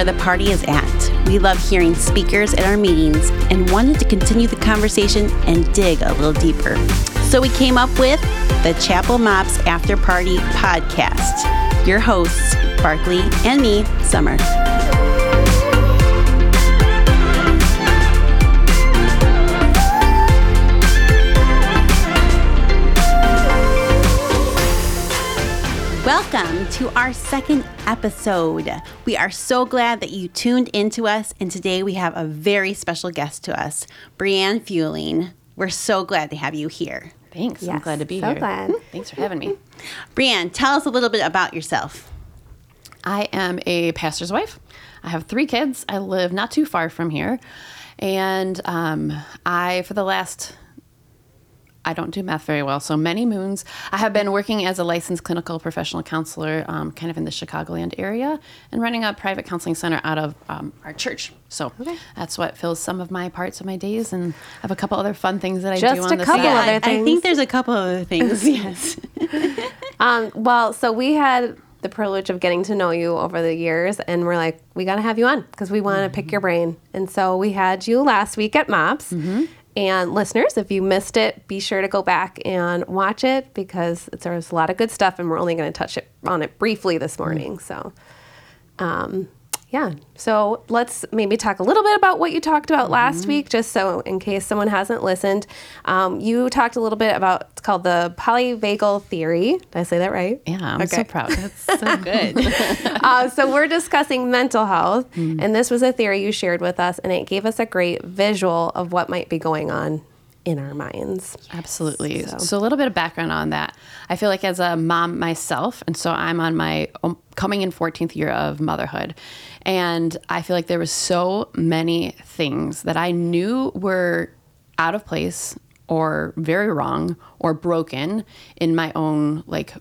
where the party is at. We love hearing speakers at our meetings and wanted to continue the conversation and dig a little deeper. So we came up with the Chapel MOPS After Party podcast. Your hosts, Barkley and me, Summer. Welcome to our second episode. We are so glad that you tuned into us, and today we have a very special guest to us, Breanne Fuelling. We're so glad to have you here. Thanks. I'm glad to be so here. So glad. Thanks for having me. Breanne, tell us a little bit about yourself. I am a pastor's wife. I have three kids. I live not too far from here. And um, I, for the last, I don't do math very well, so many moons, I have been working as a licensed clinical professional counselor um, kind of in the Chicagoland area and running a private counseling center out of um, our church. So that's what fills some of my parts of my days. And I have a couple other fun things that I Just do a on the couple side. other I, I think there's a couple other things. yes. Um, well, so we had the privilege of getting to know you over the years, and we're like, we got to have you on because we want to pick your brain. And so we had you last week at MOPS. And listeners, if you missed it, be sure to go back and watch it because it's, there's a lot of good stuff, and we're only going to touch it on it briefly this morning. So, um, yeah. So let's maybe talk a little bit about what you talked about last week, just so in case someone hasn't listened. Um, you talked a little bit about it's called the polyvagal theory. Did I say that right? Yeah, I'm so proud. That's so good. uh, so we're discussing mental health, and this was a theory you shared with us, and it gave us a great visual of what might be going on in our minds. Absolutely. So. a little bit of background on that. I feel like as a mom myself, and so I'm on my um, coming in 14th year of motherhood, and I feel like there was so many things that I knew were out of place or very wrong or broken in my own like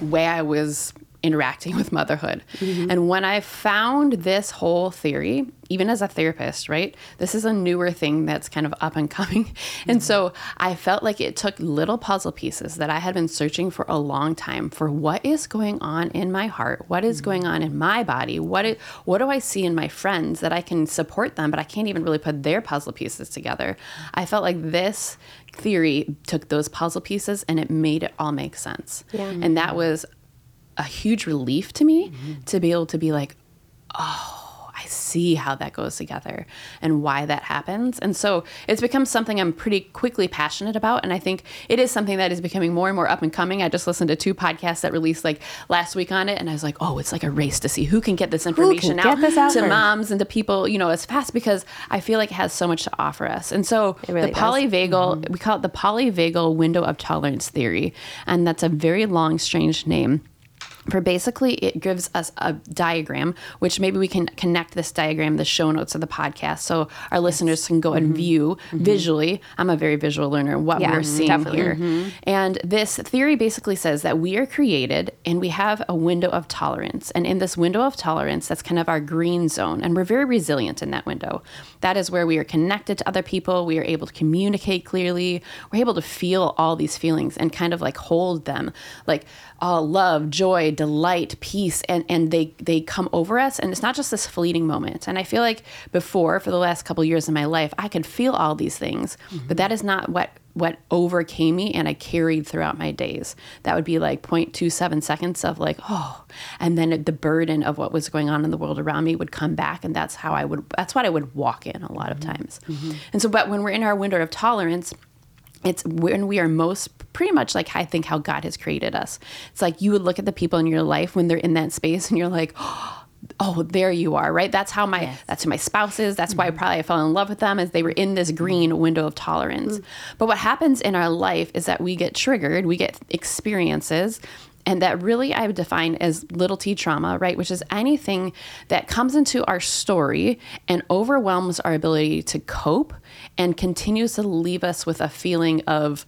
way I was interacting with motherhood. Mm-hmm. And when I found this whole theory, even as a therapist, right? This is a newer thing that's kind of up and coming. And so mm-hmm. I felt like it took little puzzle pieces that I had been searching for a long time for what is going on in my heart? What is going mm-hmm. on in my body? What it, what do I see in my friends that I can support them, but I can't even really put their puzzle pieces together. I felt like this theory took those puzzle pieces and it made it all make sense. Yeah. And that was a huge relief to me mm-hmm. to be able to be like, oh, I see how that goes together and why that happens. And so it's become something I'm pretty quickly passionate about. And I think it is something that is becoming more and more up and coming. I just listened to two podcasts that released like last week on it. And I was like, oh, it's like a race to see who can get this information get out, this out to moms and to people, you know, as fast because I feel like it has so much to offer us. And so really the polyvagal, mm-hmm. we call it the polyvagal window of tolerance theory. And that's a very long, strange name for basically it gives us a diagram which maybe we can connect this diagram the show notes of the podcast so our listeners can go and mm-hmm. view mm-hmm. visually. I'm a very visual learner what Yeah, we're seeing definitely. here. Mm-hmm. And this theory basically says that we are created and we have a window of tolerance. And in this window of tolerance that's kind of our green zone and we're very resilient in that window. That is where we are connected to other people we are able to communicate clearly we're able to feel all these feelings and kind of like hold them. Like uh, love joy delight peace and and they they come over us and it's not just this fleeting moment and i feel like before for the last couple years of my life i could feel all these things but that is not what what overcame me and I carried throughout my days. That would be like 0.27 seconds of like, oh, and then the burden of what was going on in the world around me would come back. And that's how I would, that's what I would walk in a lot of mm-hmm. times. Mm-hmm. And so, but when we're in our window of tolerance, it's when we are most pretty much like I think how God has created us. It's like you would look at the people in your life when they're in that space and you're like, oh, there you are, right? That's how my that's who my spouse is. That's why mm-hmm. probably I fell in love with them as they were in this mm-hmm. green window of tolerance. Mm-hmm. But what happens in our life is that we get triggered, we get experiences and that really I would define as little t trauma, right? Which is anything that comes into our story and overwhelms our ability to cope and continues to leave us with a feeling of,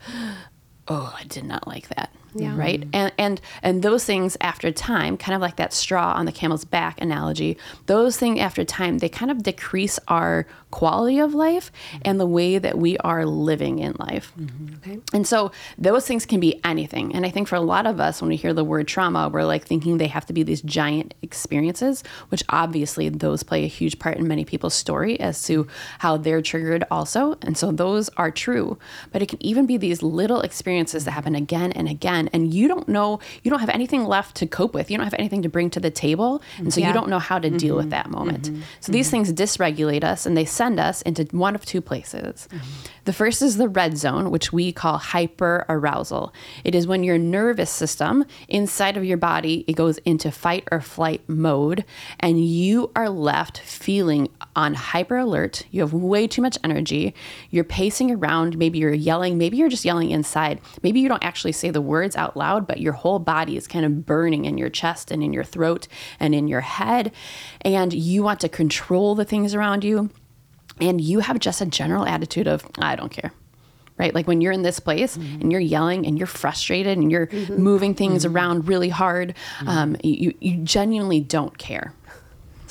oh, I did not like that. Yeah. Right. And and and those things after time, kind of like that straw on the camel's back analogy, those things after time, they kind of decrease our quality of life and the way that we are living in life. Mm-hmm. Okay. And so those things can be anything. And I think for a lot of us, when we hear the word trauma, we're like thinking they have to be these giant experiences, which obviously those play a huge part in many people's story as to how they're triggered also. And so those are true. But it can even be these little experiences that happen again and again. And you don't know, you don't have anything left to cope with. You don't have anything to bring to the table. And so Yeah. you don't know how to deal with that mm-hmm. moment. Mm-hmm. So these mm-hmm. things dysregulate us and they send us into one of two places. The first is the red zone, which we call hyper arousal. It is when your nervous system inside of your body it goes into fight or flight mode and you are left feeling on hyper alert. You have way too much energy. You're pacing around, maybe you're yelling, maybe you're just yelling inside. Maybe you don't actually say the words out loud, but your whole body is kind of burning in your chest and in your throat and in your head. And you want to control the things around you. And you have just a general attitude of i don't care. Right? Like when you're in this place mm-hmm. and you're yelling and you're frustrated and you're mm-hmm. moving things mm-hmm. around really hard um, you, you genuinely don't care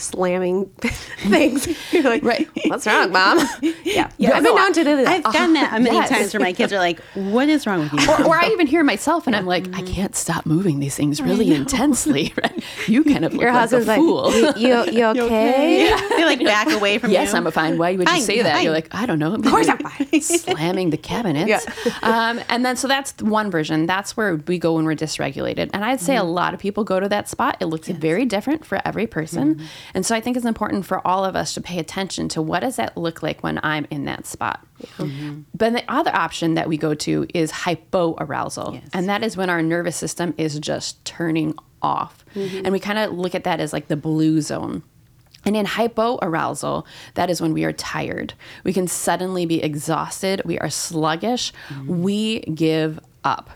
Slamming things. You're like, Right. What's wrong, mom? yeah. Yeah, I've been no, known to do that. I've done that many yes. times where my kids are like, "What is wrong with you?" or, or I even hear myself, and I'm like, I mm-hmm. can't stop moving these things really intensely. Right? You kind of look Your like a like, fool. you, you, you okay? they like back away from yes, you. Yes, I'm fine. Why would you Fine, say that? fine. You're like, I don't know. Of course I'm fine. slamming the cabinets. Yeah. um, and then so that's one version. That's where we go when we're dysregulated. And I'd say a mm-hmm. lot of people go to that spot. It looks very different for every person. Mm-hmm. And so I think it's important for all of us to pay attention to what does that look like when I'm in that spot. Mm-hmm. But the other option that we go to is hypoarousal. Yes. And that is when our nervous system is just turning off. Mm-hmm. And we kind of look at that as like the blue zone. And in hypoarousal, that is when we are tired. We can suddenly be exhausted. We are sluggish. Mm-hmm. We give up.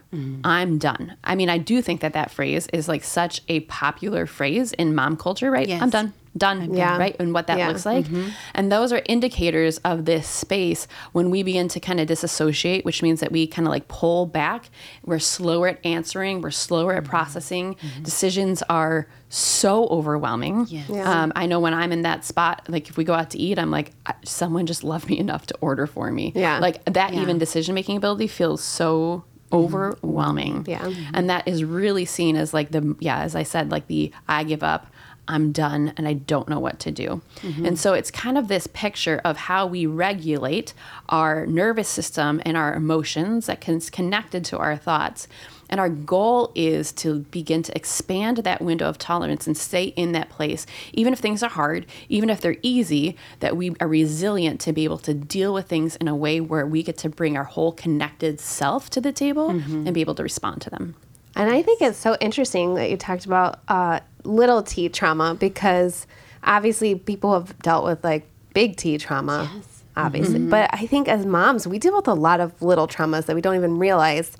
I'm done. I mean, I do think that that phrase is like such a popular phrase in mom culture, right? Yes. I'm done. Done. Yeah. Right. And what that Yeah. looks like. Mm-hmm. And those are indicators of this space when we begin to kind of disassociate, which means that we kind of like pull back. We're slower at answering, we're slower at mm-hmm. processing. Mm-hmm. Decisions are so overwhelming. Yes. Yeah. Um, I know when I'm in that spot, like if we go out to eat, I'm like, someone just loved me enough to order for me. Yeah. Like that Yeah. even decision making ability feels so overwhelming. Yeah. And that is really seen as like the, yeah, as I said, like the I give up. I'm done and I don't know what to do. Mm-hmm. And so it's kind of this picture of how we regulate our nervous system and our emotions that that is connected to our thoughts. And our goal is to begin to expand that window of tolerance and stay in that place, even if things are hard, even if they're easy, that we are resilient to be able to deal with things in a way where we get to bring our whole connected self to the table mm-hmm. and be able to respond to them. And I think it's so interesting that you talked about uh, little t trauma because obviously people have dealt with like big T trauma, obviously. Mm-hmm. But I think as moms, we deal with a lot of little traumas that we don't even realize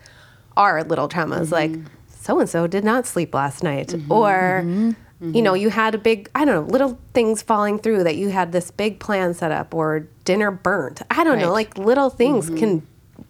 are little traumas. Mm-hmm. Like so and so did not sleep last night, mm-hmm. or you know, you had a big I don't know little things falling through that you had this big plan set up, or dinner burnt. I don't know, like little things can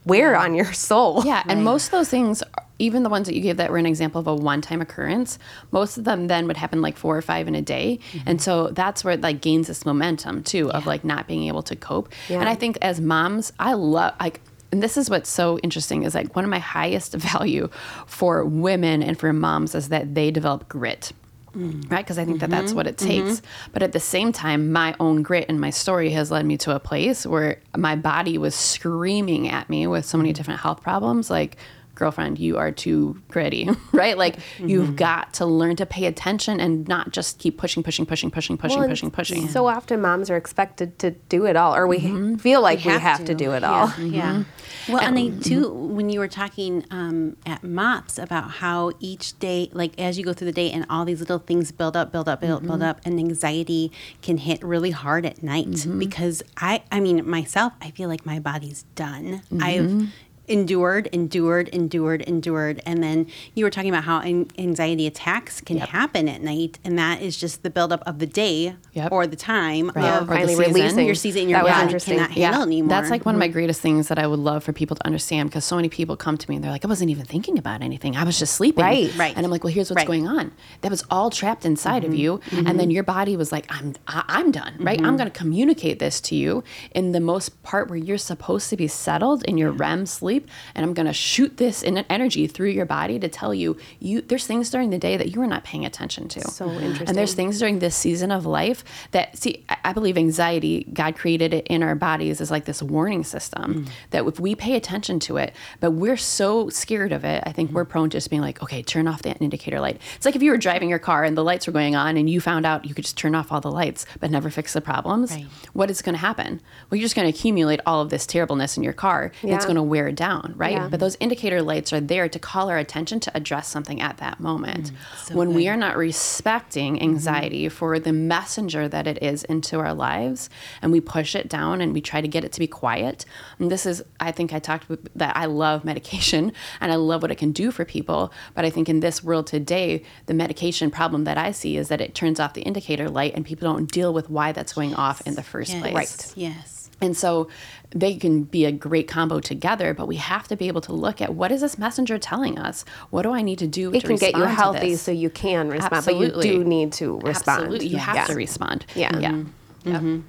wear on your soul. Yeah, and most of those things, even the ones that you gave that were an example of a one-time occurrence, most of them then would happen like four or five in a day, mm-hmm. and so that's where it like gains this momentum too of like not being able to cope. Yeah. And I think as moms, I love like. And this is what's so interesting is like one of my highest value for women and for moms is that they develop grit mm. right? Because I think that that's mm-hmm. what it takes. Mm-hmm. But at the same time, my own grit and my story has led me to a place where my body was screaming at me with so many mm. different health problems, like. Girlfriend, you are too gritty, right? Like you've mm-hmm. got to learn to pay attention and not just keep pushing, pushing, pushing, pushing, pushing, Well, pushing, pushing. So often moms are expected to do it all, or we mm-hmm. feel like we have, to. do it all. Mm-hmm. Yeah. Well, and I do, uh, when you were talking um, at MOPS about how each day, like as you go through the day and all these little things build up, build up, build, build up, and anxiety can hit really hard at night because I, I mean, myself, I feel like my body's done. I've, endured, endured, endured, endured, and then you were talking about how an- anxiety attacks can Yep. happen at night, and that is just the buildup of the day Yep. or the time Right. of Or the finally season. releasing your season. Your that body cannot handle anymore. That's like one of my greatest things that I would love for people to understand because so many people come to me and they're like, I wasn't even thinking about anything. I was just sleeping. Right. Right. And I'm like, well, here's what's Right. going on. That was all trapped inside of mm-hmm. you. And mm-hmm. then your body was like, I'm, I, I'm done, right? I'm mm-hmm. going to communicate this to you in the most part where you're supposed to be settled in your REM sleep. And I'm going to shoot this in an energy through your body to tell you, you, there's things during the day that you are not paying attention to. So interesting. And there's things during this season of life that see I- believe anxiety god created it in our bodies as like this warning system mm. that if we pay attention to it but we're so scared of it i think we're mm. prone to just being like okay turn off that indicator light it's like if you were driving your car and the lights were going on and you found out you could just turn off all the lights but never fix the problems Right. what is going to happen well you're just going to accumulate all of this terribleness in your car and it's going to wear it down right Yeah. but those indicator lights are there to call our attention to address something at that moment mm. so when we are not respecting mm-hmm. anxiety for the messenger that it is into our lives and we push it down and we try to get it to be quiet and this is i think i talked that i love medication and i love what it can do for people but i think in this world today the medication problem that i see is that it turns off the indicator light and people don't deal with why that's going off in the first Yes. place Right. Yes. And so they can be a great combo together, but we have to be able to look at what is this messenger telling us? What do I need to do it to can get you healthy so you can respond, Absolutely. but you do need to respond. Absolutely. You have Yeah. to respond. Yeah. Yeah. Yep.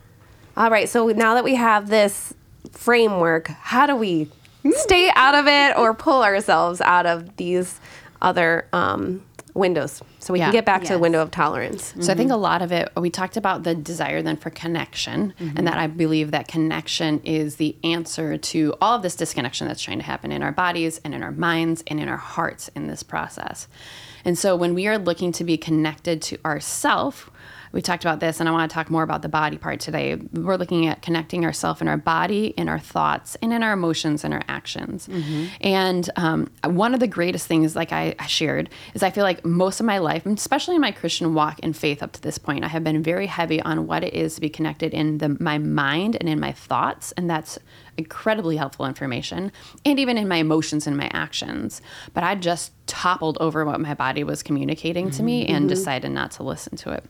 All right. So now that we have this framework, how do we stay out of it or pull ourselves out of these other um, windows so we Yeah. can get back to the window of tolerance? So I think a lot of it, we talked about the desire then for connection, and that I believe that connection is the answer to all of this disconnection that's trying to happen in our bodies and in our minds and in our hearts in this process. And so when we are looking to be connected to ourself, we talked about this, and I want to talk more about the body part today. We're looking at connecting ourselves in our body, in our thoughts, and in our emotions and our actions. And um, one of the greatest things, like I, I shared, is I feel like most of my life, and especially in my Christian walk and faith up to this point, I have been very heavy on what it is to be connected in the, my mind and in my thoughts, and that's incredibly helpful information, and even in my emotions and my actions. But I just toppled over what my body was communicating to me and decided not to listen to it.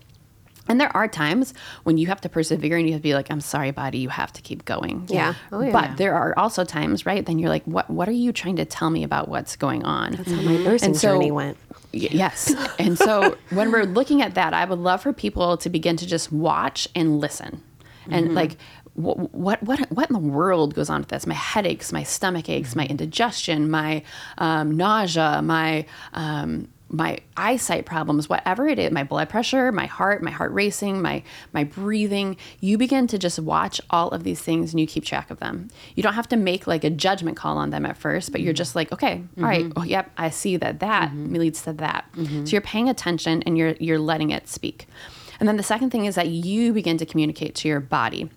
And there are times when you have to persevere and you have to be like, I'm sorry, body, you have to keep going. Yeah. Oh, yeah. But there are also times, right? Then you're like, what what are you trying to tell me about what's going on? That's how my nursing And so- journey went. Y- Yes. And so when we're looking at that, I would love for people to begin to just watch and listen. And like what, what what what in the world goes on with this? My headaches, my stomach aches, my indigestion, my um, nausea, my um, my eyesight problems, whatever it is, my blood pressure, my heart, my heart racing, my my breathing, you begin to just watch all of these things and you keep track of them. You don't have to make like a judgment call on them at first, but you're mm-hmm. just like, okay, all right, mm-hmm. oh, yep, I see that that mm-hmm. leads to that. So you're paying attention and you're you're letting it speak. And then the second thing is that you begin to communicate to your body.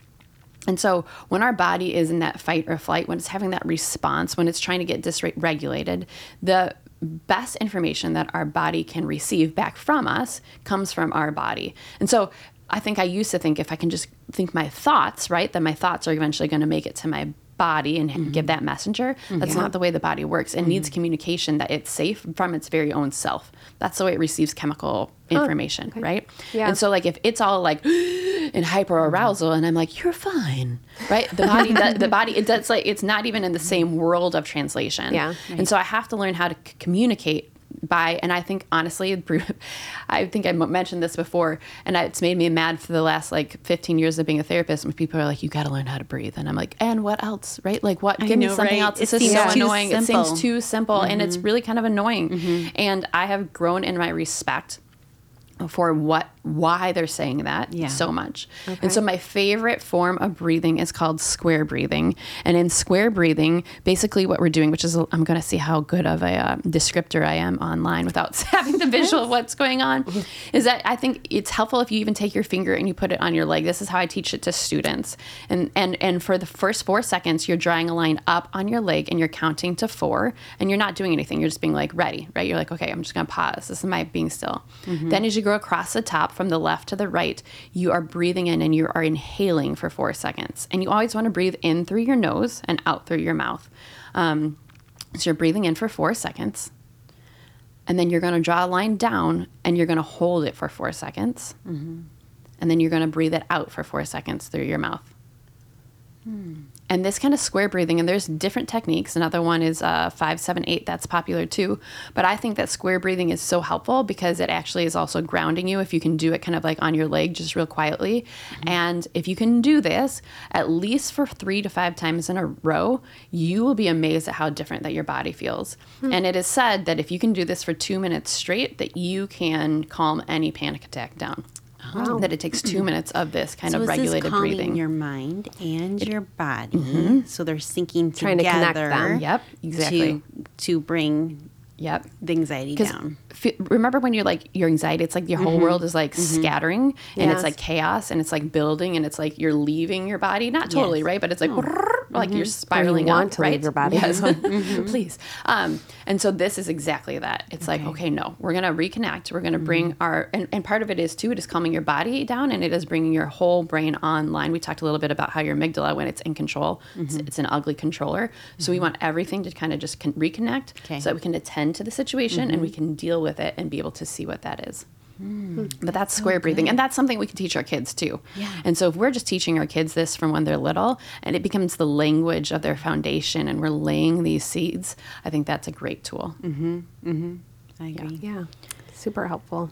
And so when our body is in that fight or flight, when it's having that response, when it's trying to get dysregulated, the best information that our body can receive back from us comes from our body. And so I think I used to think if I can just think my thoughts, right, then my thoughts are eventually going to make it to my body and give mm-hmm. that messenger. That's not the way the body works. It needs mm-hmm. communication that it's safe from its very own self. That's the way it receives chemical information, right? Yeah. And so like if it's all like in hyper arousal and I'm like, you're fine. Right? The body the, the body it does like it's not even in the same world of translation. Yeah. And so I have to learn how to c- communicate by and I think honestly I think i mentioned this before and it's made me mad for the last like 15 years of being a therapist when people are like you got to learn how to breathe and I'm like and what else? Right? Like what give me something right? else. It it's just so annoying. It seems too simple and it's really kind of annoying. And I have grown in my respect for what why they're saying that Yeah. so much. And so my favorite form of breathing is called square breathing. And in square breathing, basically what we're doing, which is I'm going to see how good of a uh, descriptor I am online without having the visual of what's going on, is that I think it's helpful if you even take your finger and you put it on your leg. This is how I teach it to students. And and and for the first 4 seconds you're drawing a line up on your leg and you're counting to 4 and you're not doing anything. You're just being like ready, right? You're like, okay, I'm just going to pause. This is my being still. Then as you go go across the top from the left to the right, you are breathing in and you are inhaling for four seconds. And you always want to breathe in through your nose and out through your mouth. Um, so you're breathing in for four seconds. And then you're going to draw a line down and you're going to hold it for four seconds. And then you're going to breathe it out for four seconds through your mouth. And this kind of square breathing, and there's different techniques. Another one is uh, five, seven, eight. That's popular too. But I think that square breathing is so helpful because it actually is also grounding you if you can do it kind of like on your leg, just real quietly. And if you can do this at least for three to five times in a row, you will be amazed at how different that your body feels. And it is said that if you can do this for two minutes straight, that you can calm any panic attack down. Oh. That it takes two minutes of this kind So of is this regulated breathing. your mind and your body, mm-hmm. so they're syncing Trying to connect together. them. Yep, exactly. To to bring Yep. the anxiety Because remember when you're like your anxiety, it's like your whole world mm-hmm. is like mm-hmm. scattering and Yes. it's like chaos and it's like building and it's like you're leaving your body. Not totally, Yes. right? But it's like like you're mm-hmm. spiraling want up, to leave right? your body. Yes. Please. Um, and so this is exactly that. It's like, okay, no, we're gonna reconnect. We're gonna bring our and, and part of it is too, it is calming your body down and it is bringing your whole brain online. We talked a little bit about how your amygdala, when it's in control, it's, it's an ugly controller. So we want everything to kind of just con- reconnect Okay. so that we can attend to the situation and we can deal with it and be able to see what that is. Hmm. But that's square breathing. And that's something we can teach our kids too. Yeah. And so if we're just teaching our kids this from when they're little and it becomes the language of their foundation and we're laying these seeds, I think that's a great tool. Mm-hmm. Mm-hmm. I agree. Yeah, super helpful.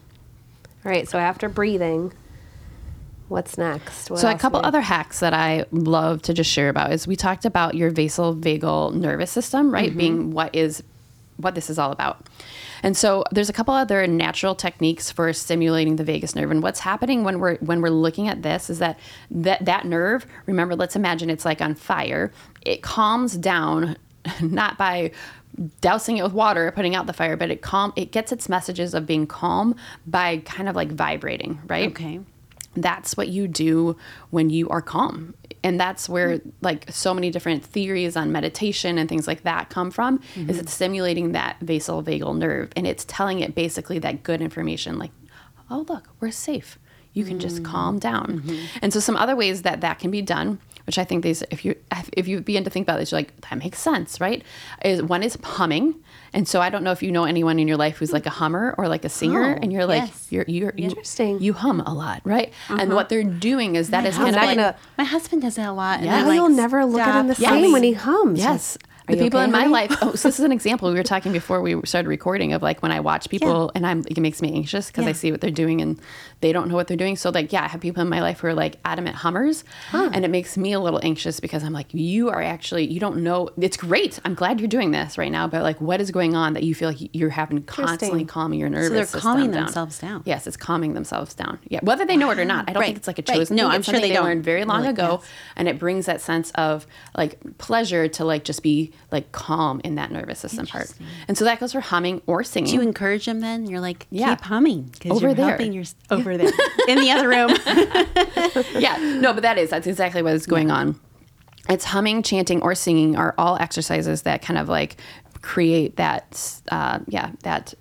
All right, so after breathing, what's next? What So a couple other hacks that I love to just share about is we talked about your vasovagal nervous system, right? Mm-hmm. Being what is what this is all about. And so there's a couple other natural techniques for stimulating the vagus nerve. And what's happening when we're when we're looking at this is that that, that nerve, remember, let's imagine it's like on fire. It calms down not by dousing it with water, putting out the fire, but it calm it gets its messages of being calm by kind of like vibrating, right? Okay. that's what you do when you are calm and that's where mm-hmm. like so many different theories on meditation and things like that come from is mm-hmm. it's stimulating that vasovagal nerve. And it's telling it basically that good information like oh look we're safe. You can just calm mm-hmm. down. And so some other ways that that can be done which i think these if you if you begin to think about this you're like that makes sense right is one is humming and so i don't know if you know anyone in your life who's like a hummer or like a singer Oh, and you're like yes. you're you're you- Interesting. you hum a lot, right? And uh-huh. what they're doing is that is I'm kind of like gonna- My husband does that a lot. and Yeah, like, you'll never look at him the "Stop same humming." when he hums. yes. Are The people okay, in my honey? life. Oh, so this is an example. We were talking before we started recording of like when I watch people and I'm it makes me anxious because I see what they're doing and they don't know what they're doing. So like yeah, I have people in my life who are like adamant hummers, and it makes me a little anxious because I'm like you are actually you don't know. It's great. I'm glad you're doing this right now, but like what is going on that you feel like you're having constantly calming your nervous So they're system calming down. themselves down. Yes, it's calming themselves down. Yeah, whether they know it or not, I don't Right, think it's like a right. chosen. No, thing. I'm It's sure something they don't. learned very long Really, ago, and it brings that sense of like pleasure to like just be like calm in that nervous system part. And so that goes for humming or singing. Do you encourage them then? You're like, Yeah. keep humming because Over you're there. helping your over there in the other room. yeah, no, but that is that's exactly what is going on. It's humming, chanting, or singing are all exercises that kind of like create that, uh, yeah, that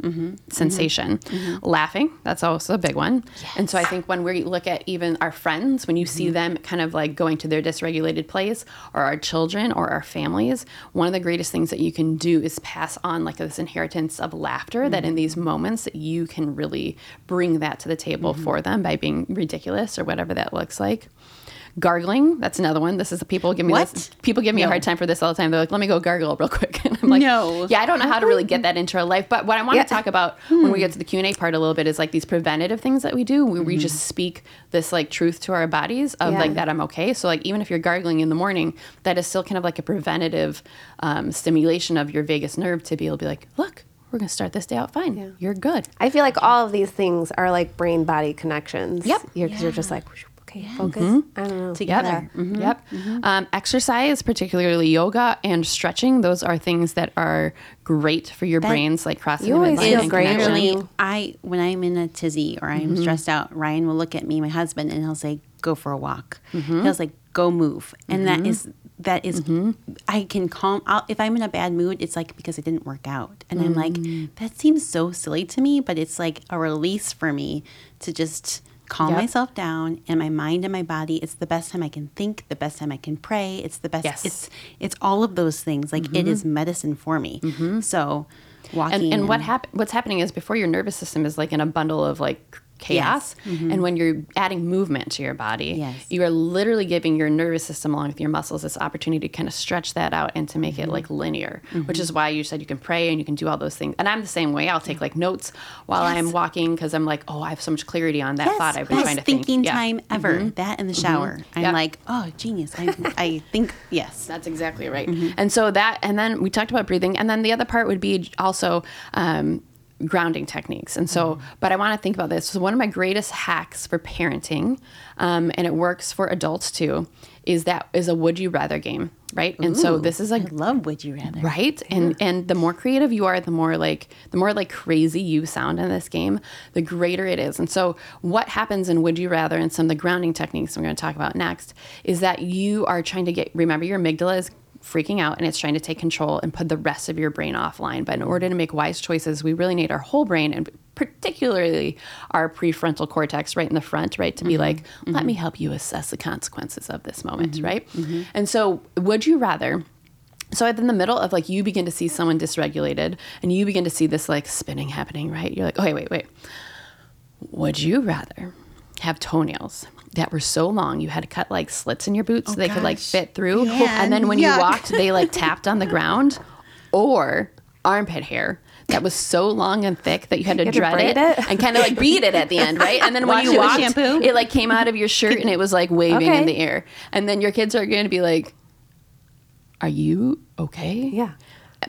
Mm-hmm. Mm-hmm. sensation. Mm-hmm. Laughing, that's also a big one. And so I think when we look at even our friends, when you see them kind of like going to their dysregulated place, or our children or our families, one of the greatest things that you can do is pass on like this inheritance of laughter that in these moments that you can really bring that to the table for them by being ridiculous or whatever that looks like. Gargling, that's another one. This is people give me What? this. People give me a hard time for this all the time. They're like, "Let me go gargle real quick," and I'm like, No. yeah, I don't know how to really get that into our life. But what I want Yeah. to talk about when we get to the Q and A part a little bit is like these preventative things that we do, where we just speak this like truth to our bodies of Yeah. like that I'm okay. So like even if you're gargling in the morning, that is still kind of like a preventative um, stimulation of your vagus nerve to be able to be like, look, we're gonna start this day out fine. Yeah. You're good. I feel like all of these things are like brain body connections. Yep. Because you're just like, whoosh, okay, focus. Mm-hmm. I don't know. Together. Mm-hmm. Yep. Yep. Um, exercise, particularly yoga and stretching, those are things that are great for your brains, like crossing You the always midline feel and great when connection. you- Literally, I when I'm in a tizzy or I'm mm-hmm. stressed out, Ryan will look at me, my husband, and he'll say, "Go for a walk." He'll say, "Go move," and that is that is- I can calm I'll, if I'm in a bad mood it's like because it didn't work out and I'm like mm. that seems so silly to me but it's like a release for me to just calm Yep. myself down and my mind and my body it's the best time I can think the best time I can pray it's the best Yes. it's it's all of those things like it is mm-hmm. medicine for me mm-hmm. so walking and, and what hap- what's happening is before your nervous system is like in a bundle of like chaos mm-hmm. and when you're adding movement to your body Yes. you are literally giving your nervous system along with your muscles this opportunity to kind of stretch that out and to make Mm-hmm. it like linear mm-hmm. which is why you said you can pray and you can do all those things and i'm the same way i'll take like notes while i'm walking because i'm like oh i have so much clarity on that Yes, thought i've been best trying to thinking think Yeah. time mm-hmm. ever. That in the shower. I'm Yep. like, oh, genius. I, I think, yes. That's exactly right. And so that, and then we talked about breathing, and then the other part would be also um, grounding techniques. And so, but I want to think about this. So one of my greatest hacks for parenting, um, and it works for adults too, is that is a would you rather game, right? And so this is I love Would You Rather. right and and the more creative you are the more like the more like crazy you sound in this game the greater it is and so what happens in would you rather and some of the grounding techniques we're going to talk about next is that you are trying to get remember your amygdala is freaking out and it's trying to take control and put the rest of your brain offline. But in order to make wise choices we really need our whole brain and particularly our prefrontal cortex right in the front right to be mm-hmm. like let mm-hmm. me help you assess the consequences of this moment mm-hmm. right? And so would you rather so in the middle of like you begin to see someone dysregulated and you begin to see this like spinning happening, right? You're like, oh, wait, wait, wait. Would you rather have toenails that were so long you had to cut like slits in your boots oh, so they could like fit through? Yeah, and then when yuck. you walked, they like tapped on the ground? Or armpit hair that was so long and thick that you had to had dread braid it, it? and kind of like beat it at the end, right? And then when Wash you walked, shampoo? it like came out of your shirt and it was like waving Okay. in the air. And then your kids are going to be like, are you okay? Yeah.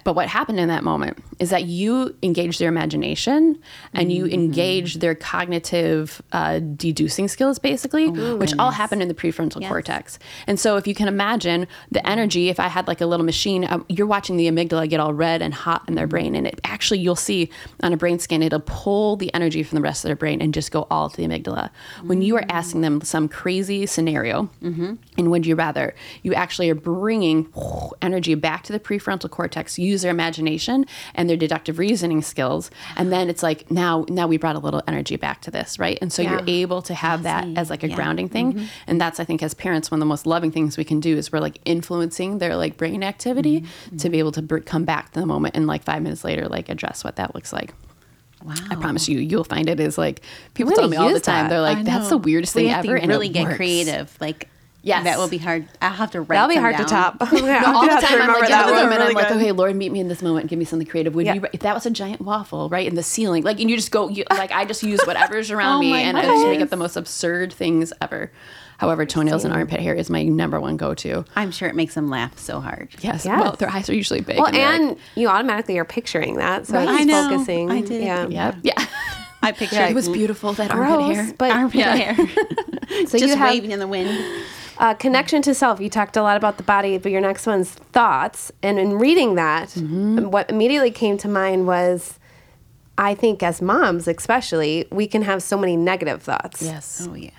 But what happened in that moment is that you engage their imagination and you mm-hmm. engaged their cognitive uh, deducing skills, basically, which all happen in the prefrontal Yes. cortex. And so, if you can imagine the mm-hmm. energy, if I had like a little machine, um, you're watching the amygdala get all red and hot in their mm-hmm. brain. And it actually, you'll see on a brain scan, it'll pull the energy from the rest of their brain and just go all to the amygdala. When you are mm. asking them some crazy scenario, and would you rather, you actually are bringing energy back to the prefrontal cortex, use their imagination and their deductive reasoning skills, and then it's like now, now we brought a little energy back to this, right? And so Yeah. you're able to have that as like a Yeah. grounding thing, mm-hmm. and that's I think as parents one of the most loving things we can do is we're like influencing their like brain activity mm-hmm. to be able to br- come back to the moment and like five minutes later like address what that looks like. Wow. I promise you, you'll find it is like people tell me all the time. that. They're like, "That's the weirdest We thing ever." To and it really get works. creative. Like, Yes. that will be hard. I'll have to write That'll be some hard to down. top. all the time I'm like, in that the one. moment, I'm Really like, okay, Lord, meet me in this moment. Give me something creative. Would Yeah. you, if that was a giant waffle, right in the ceiling, like, and you just go, you, like, I just use whatever's around Oh me, my and I just make up the most absurd things ever. However, toenails and armpit hair is my number one go-to. I'm sure it makes them laugh so hard. Yes. Yes. Well, their eyes are usually big. Well, they're and like, you automatically are picturing that, so Right. he's I know. focusing. I did. Yeah. yep, yeah. I picture Yeah, it was beautiful that armpit hair. but armpit Yeah. hair. so just you have waving in the wind. Uh, connection to self. You talked a lot about the body, but your next one's thoughts. And in reading that, Mm-hmm. what immediately came to mind was, I think as moms, especially, we can have so many negative thoughts. yes. Oh yes.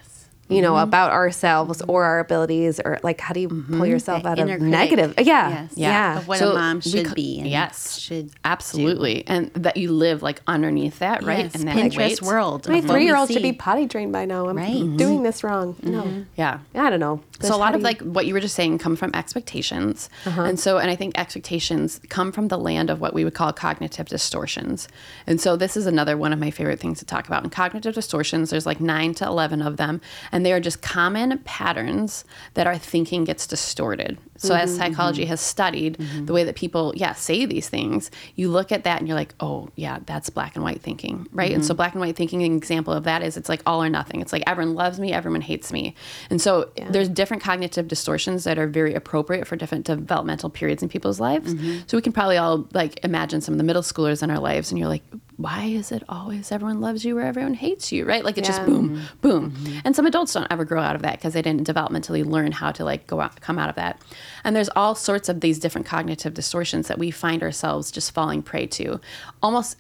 You know, mm-hmm. about ourselves or our abilities, or like how do you pull mm-hmm. yourself That out of inner critic. negative? Yeah, Yes. yeah. Of what So a mom we should co- be. And yes. Should Absolutely. And that you live like underneath that, right? Yes, And that Pinterest weight. world. My of what we three year old should be potty trained by now. I'm Right. Mm-hmm. doing this wrong. Mm-hmm. No, Yeah. I don't know. So a lot of like what you were just saying come from expectations, uh-huh. and so and I think expectations come from the land of what we would call cognitive distortions. And so this is another one of my favorite things to talk about. And cognitive distortions, there's like nine to eleven of them, and they are just common patterns that our thinking gets distorted. So as mm-hmm, psychology mm-hmm. has studied mm-hmm. the way that people, yeah, say these things, you look at that and you're like, oh yeah, that's black and white thinking, right? And so black and white thinking, an example of that is it's like all or nothing. It's like everyone loves me, everyone hates me, and so there's different cognitive distortions that are very appropriate for different developmental periods in people's lives. So we can probably all like imagine some of the middle schoolers in our lives, and you're like, why is it always everyone loves you or everyone hates you, right? Like it's just Yeah. boom, mm-hmm. boom. Mm-hmm. And some adults don't ever grow out of that because they didn't developmentally learn how to like go out, come out of that. And there's all sorts of these different cognitive distortions that we find ourselves just falling prey to. Almost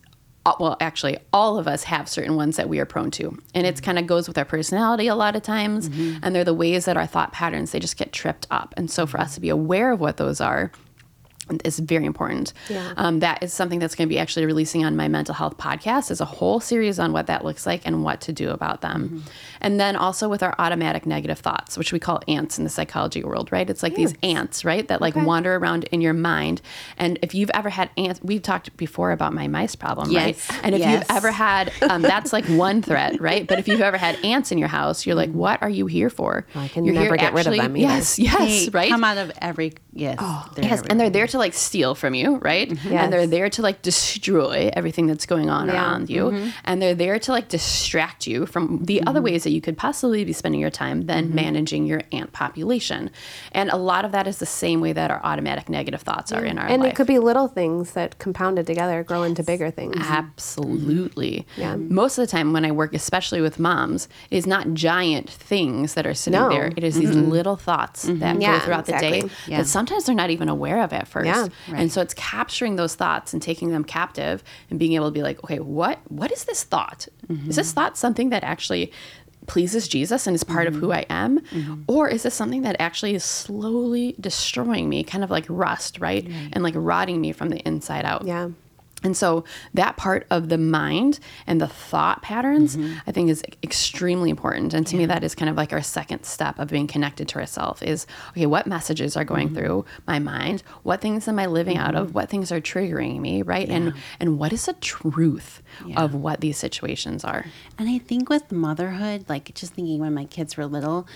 uh, well, actually, all of us have certain ones that we are prone to. And it's mm-hmm. kind of goes with our personality a lot of times. And they're the ways that our thought patterns, they just get tripped up. And so for us to be aware of what those are, is very important. Yeah. Um, that is something that's going to be actually releasing on my mental health podcast. Is a whole series on what that looks like and what to do about them. And then also with our automatic negative thoughts, which we call ants in the psychology world, right? It's like these ants, right, that like wander around in your mind. And if you've ever had ants, we've talked before about my mice problem, Yes. right? And if Yes. you've ever had, um, that's like one threat, right? But if you've ever had ants in your house, you're like, what are you here for? I can You're never here get rid of them either. Yes, yes, They right. Come out of every yes. they're Yes, and they're there to like steal from you, right? Yes. And they're there to like destroy everything that's going on Yeah. around you. Mm-hmm. And they're there to like distract you from the other mm-hmm. ways that you could possibly be spending your time than managing your ant population. And a lot of that is the same way that our automatic negative thoughts are in our and life. it could be little things that compounded together grow into bigger things. Absolutely. Yeah. Most of the time when I work, especially with moms, it is not giant things that are sitting No. there. It is these little thoughts that Yeah, go throughout the day Yeah. that sometimes they're not even aware of at first. Yeah. And so it's capturing those thoughts and taking them captive and being able to be like, okay, what what is this thought? Is this thought something that actually pleases Jesus and is part of who mm-hmm. I am? Mm-hmm. Or is this something that actually is slowly destroying me, kind of like rust, right? And like rotting me from the inside out. Yeah. And so that part of the mind and the thought patterns, mm-hmm. I think, is extremely important. And to me, that is kind of like our second step of being connected to ourselves is okay, what messages are going mm-hmm. through my mind? What things am I living out of? Mm-hmm. What things are triggering me, right? And and what is the truth of what these situations are? And I think with motherhood, like just thinking when my kids were little,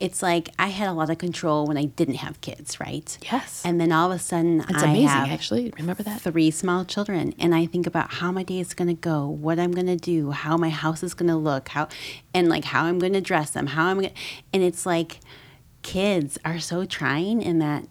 it's like I had a lot of control when I didn't have kids, right? Yes. And then all of a sudden, It's I amazing, have actually. Remember that? three small children, and I think about how my day is going to go, what I'm going to do, how my house is going to look, how, and like how I'm going to dress them, how I'm going, and it's like, kids are so trying in that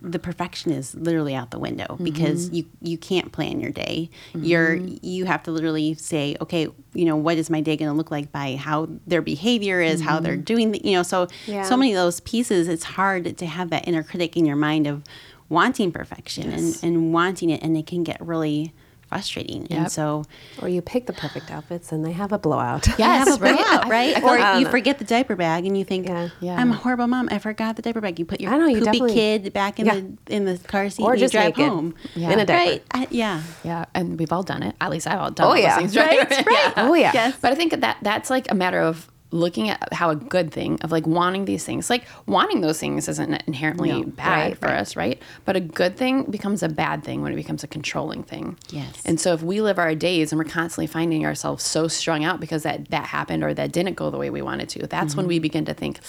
the perfection is literally out the window Mm-hmm. because you you can't plan your day. You're you have to literally say, okay, you know, what is my day going to look like by how their behavior is, how Mm-hmm. they're doing, the, you know, so Yeah. so many of those pieces. It's hard to have that inner critic in your mind of wanting perfection Yes. and, and wanting it, and it can get really frustrating. Yep. And so Or you pick the perfect outfits and they have a blowout. Yes, a right? blowout, right? I feel- or I don't you forget the diaper bag and you think, Yeah. Yeah. I'm a horrible mom. I forgot the diaper bag. You put your I know, you poopy kid back in Yeah. the in the car seat Or and just you drive naked. home. Yeah. In a diaper. Right. I, yeah. Yeah, and we've all done it. At least I've all done Oh, all those yeah. things, right? Right, right. Oh, yeah. Yes. But I think that that's like a matter of looking at how a good thing of like wanting these things, like wanting those things isn't inherently No, bad right, for us, right? But a good thing becomes a bad thing when it becomes a controlling thing. Yes. And so if we live our days and we're constantly finding ourselves so strung out because that that happened or that didn't go the way we wanted to, that's when we mm-hmm. begin to think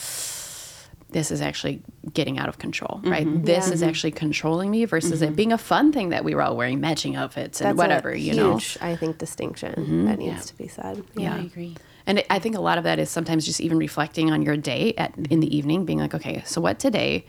this is actually getting out of control, mm-hmm. right? This Yeah. is mm-hmm. actually controlling me versus it being a fun thing that we were all wearing matching outfits and That's whatever, a you huge, know. I think, distinction that needs to be said. Yeah. I agree. And I think a lot of that is sometimes just even reflecting on your day at in the evening, being like, okay, so what today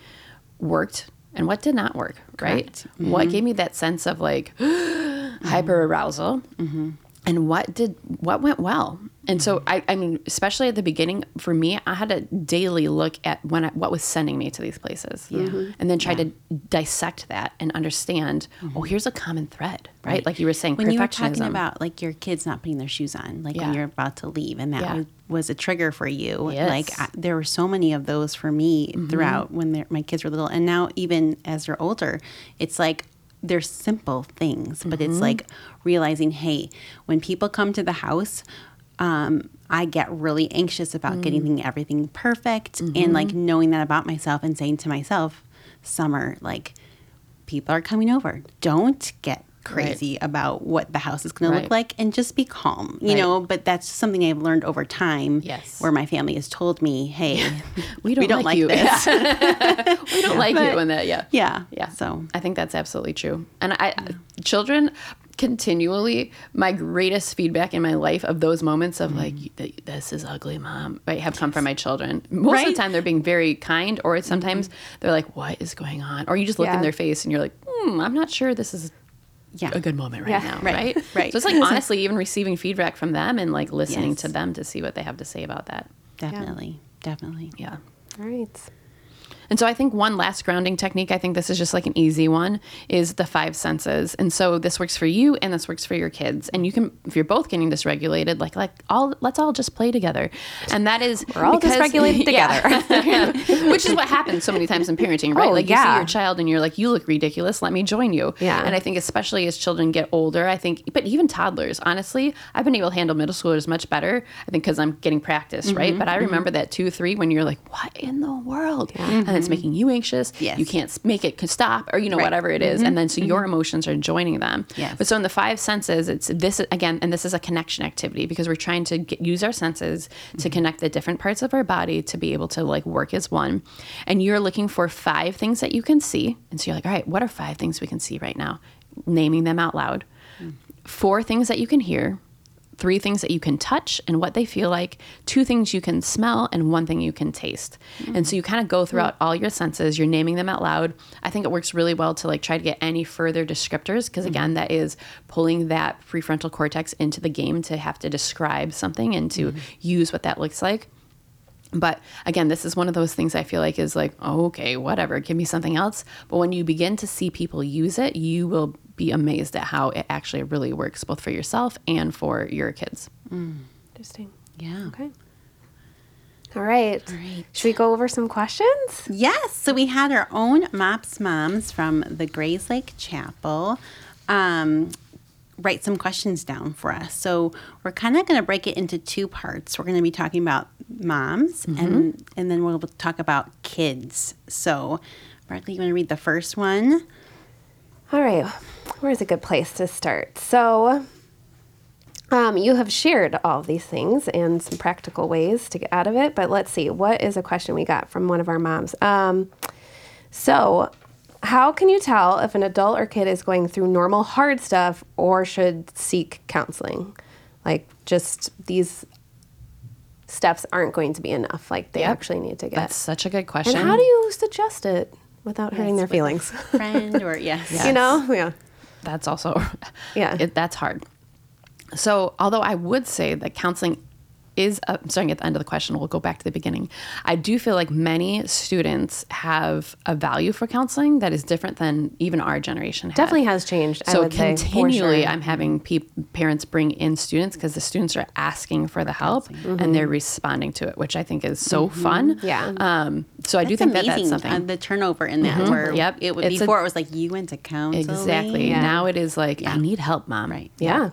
worked and what did not work, right? Correct. What mm-hmm. gave me that sense of like hyper arousal, mm-hmm. And what did what went well? And so mm-hmm. I, I mean, especially at the beginning, for me, I had to daily look at when I, what was sending me to these places, mm-hmm. and then try to dissect that and understand. Oh, mm-hmm. here's a common thread, right? Like you were saying, When you were talking about like your kids not putting their shoes on, like Yeah. when you're about to leave, and that Yeah. was, was a trigger for you. Yes. Like I, there were so many of those for me throughout when my kids were little, and now even as they're older, it's like they're simple things, but it's mm-hmm. like realizing, hey, when people come to the house. Um, I get really anxious about mm. getting everything perfect and like mm-hmm. knowing that about myself and saying to myself, Summer, like people are coming over. Don't get crazy about what the house is going to look like and just be calm, you Right. know. But that's something I've learned over time. Yes. Where my family has told me, hey, we don't, like, you. this. we don't like But- you in that. Yeah. yeah. Yeah. So I think that's absolutely true. And I, children continually, my greatest feedback in my life of those moments of like, this is ugly, mom, right, have come from my children. Most of the time, they're being very kind, or sometimes they're like, what is going on? Or you just look in their face and you're like, hmm, I'm not sure this is yeah. a good moment right Yeah. now, Right. right? Right. So it's like honestly, even receiving feedback from them and like listening Yes. to them to see what they have to say about that. Definitely. Definitely. Yeah. All right. And so I think one last grounding technique, I think this is just like an easy one, is the five senses. And so this works for you and this works for your kids. And you can, if you're both getting dysregulated, like like all let's all just play together. And that is We're all dysregulated together. Which is what happens so many times in parenting, right? Oh, like you see your child and you're like, you look ridiculous, let me join you. Yeah. And I think especially as children get older, I think, but even toddlers, honestly, I've been able to handle middle schoolers much better. I think because I'm getting practice, right? Mm-hmm. But I mm-hmm. remember that two, three, when you're like, what in the world? Mm-hmm. And it's mm-hmm. making you anxious. Yes. You can't make it stop or, you know, Right. whatever it is. Mm-hmm. And then so your mm-hmm. emotions are joining them. Yes. But so in the five senses, it's this again, and this is a connection activity because we're trying to get, use our senses to connect the different parts of our body to be able to like work as one. And you're looking for five things that you can see. And so you're like, all right, what are five things we can see right now? Naming them out loud. Mm. Four things that you can hear, three things that you can touch and what they feel like, two things you can smell, and one thing you can taste. And so you kind of go throughout all your senses, you're naming them out loud. I think it works really well to like try to get any further descriptors because mm-hmm. again, that is pulling that prefrontal cortex into the game to have to describe something and to mm-hmm. use what that looks like. But again, this is one of those things I feel like is like, oh, okay, whatever, give me something else. But when you begin to see people use it, you will be amazed at how it actually really works, both for yourself and for your kids. Interesting. Yeah. Okay. All right. right. Should we go over some questions? Yes. So we had our own MOPS moms from the Grayslake Chapel um, write some questions down for us. So we're kind of going to break it into two parts. We're going to be talking about moms and and then we'll talk about kids. So Barkley, you want to read the first one? All right. Where's a good place to start? So, um, you have shared all these things and some practical ways to get out of it, but let's see. What is a question we got from one of our moms? Um, so, how can you tell if an adult or kid is going through normal hard stuff or should seek counseling? Like, just these steps aren't going to be enough. Like, they Yep. actually need to get. That's such a good question. and how do you suggest it without hurting their with feelings? Friend or yes. you know? Yeah. that's also Yeah. it, that's hard so although i would say that counseling is uh, starting at the end of the question we'll go back to the beginning i do feel like many students have a value for counseling that is different than even our generation had. Definitely has changed. I so would say, continually sure. i'm having pe- parents bring in students because the students are asking for the help and they're responding to it which i think is so fun Mm-hmm. Yeah. um, so i do That's think that that's something uh, the turnover in that where Yep. it would It's a- before it was like you went to counseling. exactly Yeah. now it is like i need help mom Right. Yeah.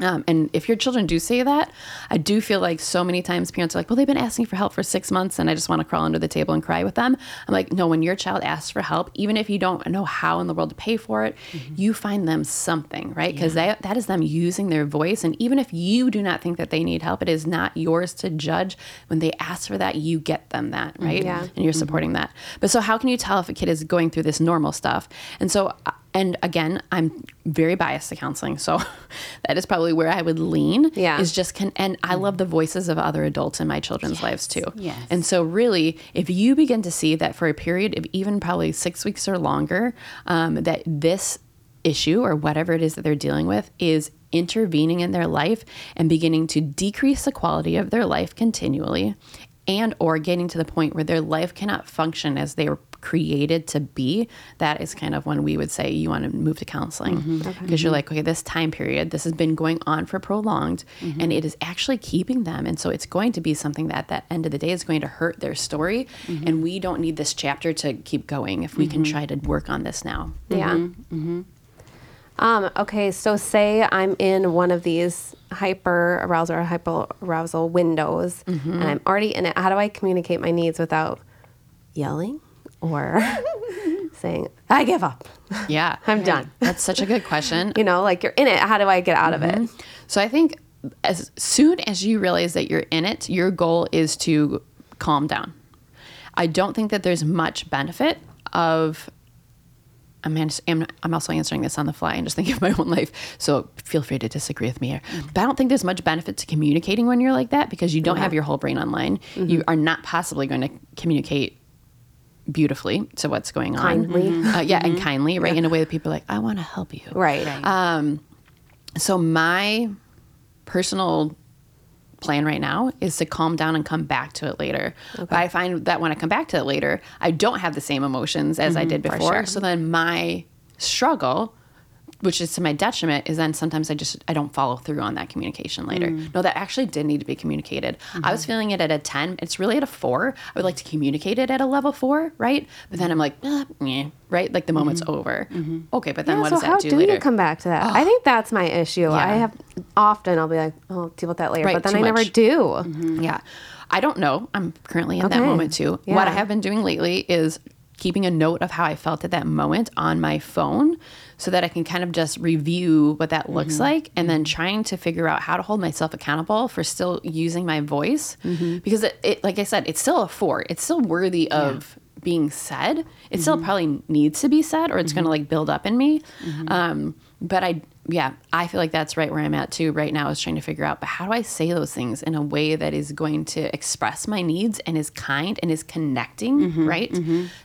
Um, and if your children do say that, I do feel like so many times parents are like, well, they've been asking for help for six months and I just want to crawl under the table and cry with them. I'm like, no, when your child asks for help, even if you don't know how in the world to pay for it, you find them something, right? Because that, that is them using their voice. And even if you do not think that they need help, it is not yours to judge. When they ask for that, you get them that, right? Yeah. And you're supporting that. But so, how can you tell if a kid is going through this normal stuff? And so, uh, and again, I'm very biased to counseling, so that is probably where I would lean. Yeah. is just can, and I love the voices of other adults in my children's lives too. yes. and so really, if you begin to see that for a period of even probably six weeks or longer, um, that this issue or whatever it is that they're dealing with is intervening in their life and beginning to decrease the quality of their life continually and or getting to the point where their life cannot function as they were created to be that is kind of when we would say you want to move to counseling. Because you're like okay this time period this has been going on for prolonged and it is actually keeping them. And so it's going to be something that at that end of the day is going to hurt their story and we don't need this chapter to keep going if we can try to work on this now. Yeah. Mm-hmm. Um, okay, so say I'm in one of these hyper arousal or hypo arousal windows Mm-hmm. and I'm already in it. How do I communicate my needs without yelling or saying, I give up? yeah I'm done. that's such a good question You know, like you're in it. How do I get out of it? Mm-hmm. So I think as soon as you realize that you're in it, your goal is to calm down. I don't think that there's much benefit of. I'm, ans- I'm also answering this on the fly and just thinking of my own life. So feel free to disagree with me here. Mm-hmm. But I don't think there's much benefit to communicating when you're like that because you don't have your whole brain online. You mm-hmm. are not possibly going to communicate beautifully to what's going on. Kindly. Uh, yeah, and kindly, right? In a way that people are like, I want to help you. Right. Um, so my personal plan right now is to calm down and come back to it later. But I find that when I come back to it later, I don't have the same emotions as I did before. sure. So then my struggle which is to my detriment is then sometimes i just i don't follow through on that communication later. Mm. No that actually did need to be communicated. I was mm-hmm. feeling it at a 10 it's really at a 4 i would like to communicate it at a level 4 right? But then i'm like ah, meh, right? Like the moment's mm-hmm. over. Mm-hmm. Okay but then Yeah, what so does that how do, do later? you come back to that? I think that's my issue. I have often I'll be like, oh, I'll deal with that later, Right, but then I never much. do. Yeah. I don't know. I'm currently in that moment too. What I have been doing lately is keeping a note of how I felt at that moment on my phone so that I can kind of just review what that looks Mm-hmm. like and then trying to figure out how to hold myself accountable for still using my voice Mm-hmm. because it, it like I said it's still a 4. It's still worthy of being said. It still Mm-hmm. probably needs to be said or it's going to like build up in me. Mm-hmm. Um but I yeah, I feel like that's right where I'm at too right now is trying to figure out but how do I say those things in a way that is going to express my needs and is kind and is connecting, Mm-hmm, right?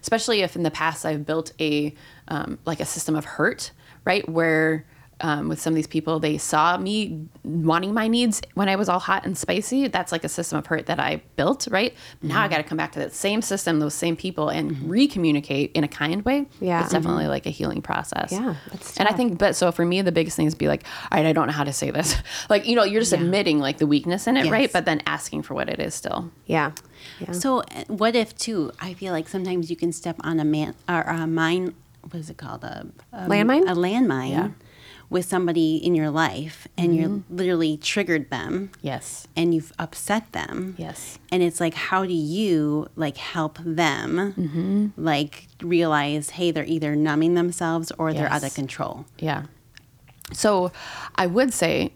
Especially if in the past I've built a um, like a system of hurt, right? Where um, with some of these people, they saw me wanting my needs when I was all hot and spicy. That's like a system of hurt that I built, right? Now Mm-hmm. I got to come back to that same system, those same people, and re-communicate in a kind way. Yeah. it's definitely like a healing process. Yeah, that's and I think, but so for me, the biggest thing is be like, all right, I don't know how to say this. like, you know, you're just admitting like the weakness in it, right? But then asking for what it is still. Yeah. Yeah. So, uh, what if too? I feel like sometimes you can step on a man or a mine. What is it called? A, a Landmine? A landmine Yeah. with somebody in your life, and you're mm-hmm. literally triggered them, Yes. and you've upset them. Yes. And it's like, how do you like help them, mm-hmm. like realize, hey, they're either numbing themselves or they're out of control. Yeah. So I would say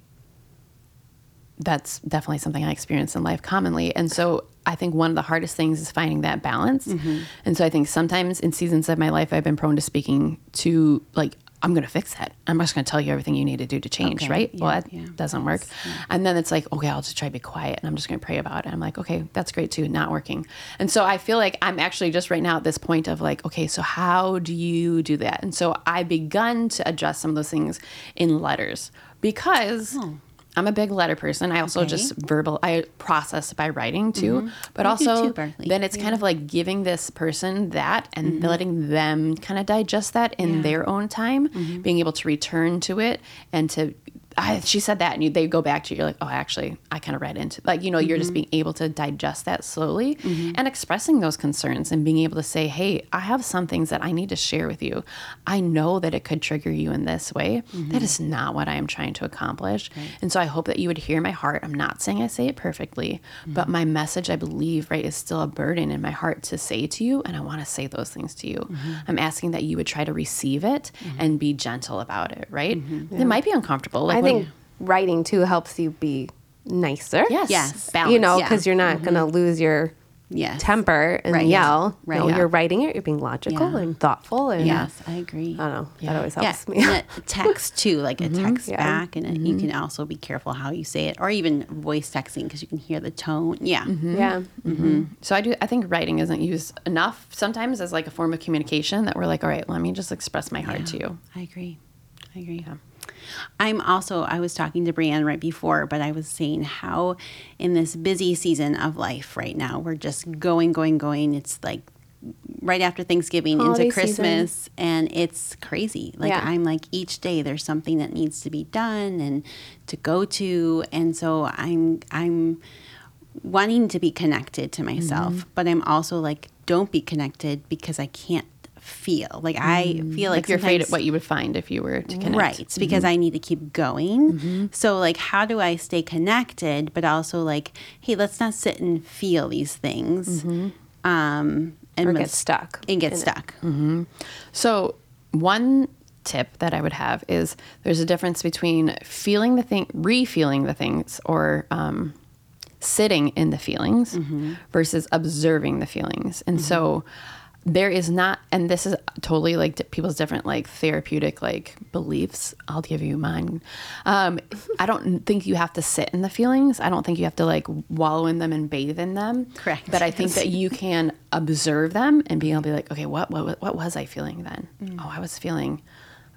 that's definitely something I experience in life commonly. And so I think one of the hardest things is finding that balance. Mm-hmm. And so I think sometimes in seasons of my life, I've been prone to speaking to like, I'm going to fix that. I'm just going to tell you everything you need to do to change, Okay. right? well, that yeah. doesn't work. And then it's like, okay, I'll just try to be quiet and I'm just going to pray about it. I'm like, okay, that's great too, not working. And so I feel like I'm actually just right now at this point of like, okay, so how do you do that? And so I begun to adjust some of those things in letters because I'm a big letter person. I also Okay. just verbal, I process by writing too, mm-hmm. but I also too, then it's kind of like giving this person that and mm-hmm. letting them kind of digest that in Yeah. their own time, mm-hmm. being able to return to it and to. I, she said that, and you, they go back to you. You're like, oh, actually, I kind of read into like you know, you're just mm-hmm. being able to digest that slowly mm-hmm. and expressing those concerns and being able to say, hey, I have some things that I need to share with you. I know that it could trigger you in this way. Mm-hmm. That is not what I am trying to accomplish, and so I hope that you would hear my heart. I'm not saying I say it perfectly, but my message, I believe, right, is still a burden in my heart to say to you, and I want to say those things to you. I'm asking that you would try to receive it and be gentle about it, right? It might be uncomfortable. Like I when- think writing too helps you be nicer. Yes. Yes. Balance. You know, yeah. because you're not mm-hmm. going to lose your Yes. temper and Right. yell. Right. No, Yeah. you're writing it. You're being logical Yeah. and thoughtful. And Yes, I agree. I don't know. Yeah. That always Yeah, helps me. and a text too, like a mm-hmm. text Yeah. back, and it- you mm-hmm. can also be careful how you say it, or even voice texting because you can hear the tone. Yeah, yeah. So I do. I think writing isn't used enough sometimes as like a form of communication. That we're like, all right, let me just express my heart to you. I agree. I agree. I'm also, I was talking to Breanne right before, but I was saying how in this busy season of life right now, we're just going, going, going. It's like right after Thanksgiving Holiday into Christmas, and it's crazy. Like, Yeah. I'm like, each day there's something that needs to be done and to go to. And so I'm, I'm, wanting to be connected to myself, Mm-hmm. but I'm also like, don't be connected because I can't feel. Like I mm, feel like, Like you're afraid of what you would find if you were to connect. Right. It's because I need to keep going. Mm-hmm. So, like, how do I stay connected, but also, like, hey, let's not sit and feel these things mm-hmm. um, and Or get stuck And get stuck. So, one tip that I would have is there's a difference between feeling the thing, re-feeling the things, or um, sitting in the feelings versus observing the feelings. And so, there is not, and this is totally like people's different like therapeutic like beliefs. I'll give you mine. Um, I don't think you have to sit in the feelings. I don't think you have to like wallow in them and bathe in them. Correct. But I think that you can observe them and be able to be like, okay, what what what was I feeling then? Oh, I was feeling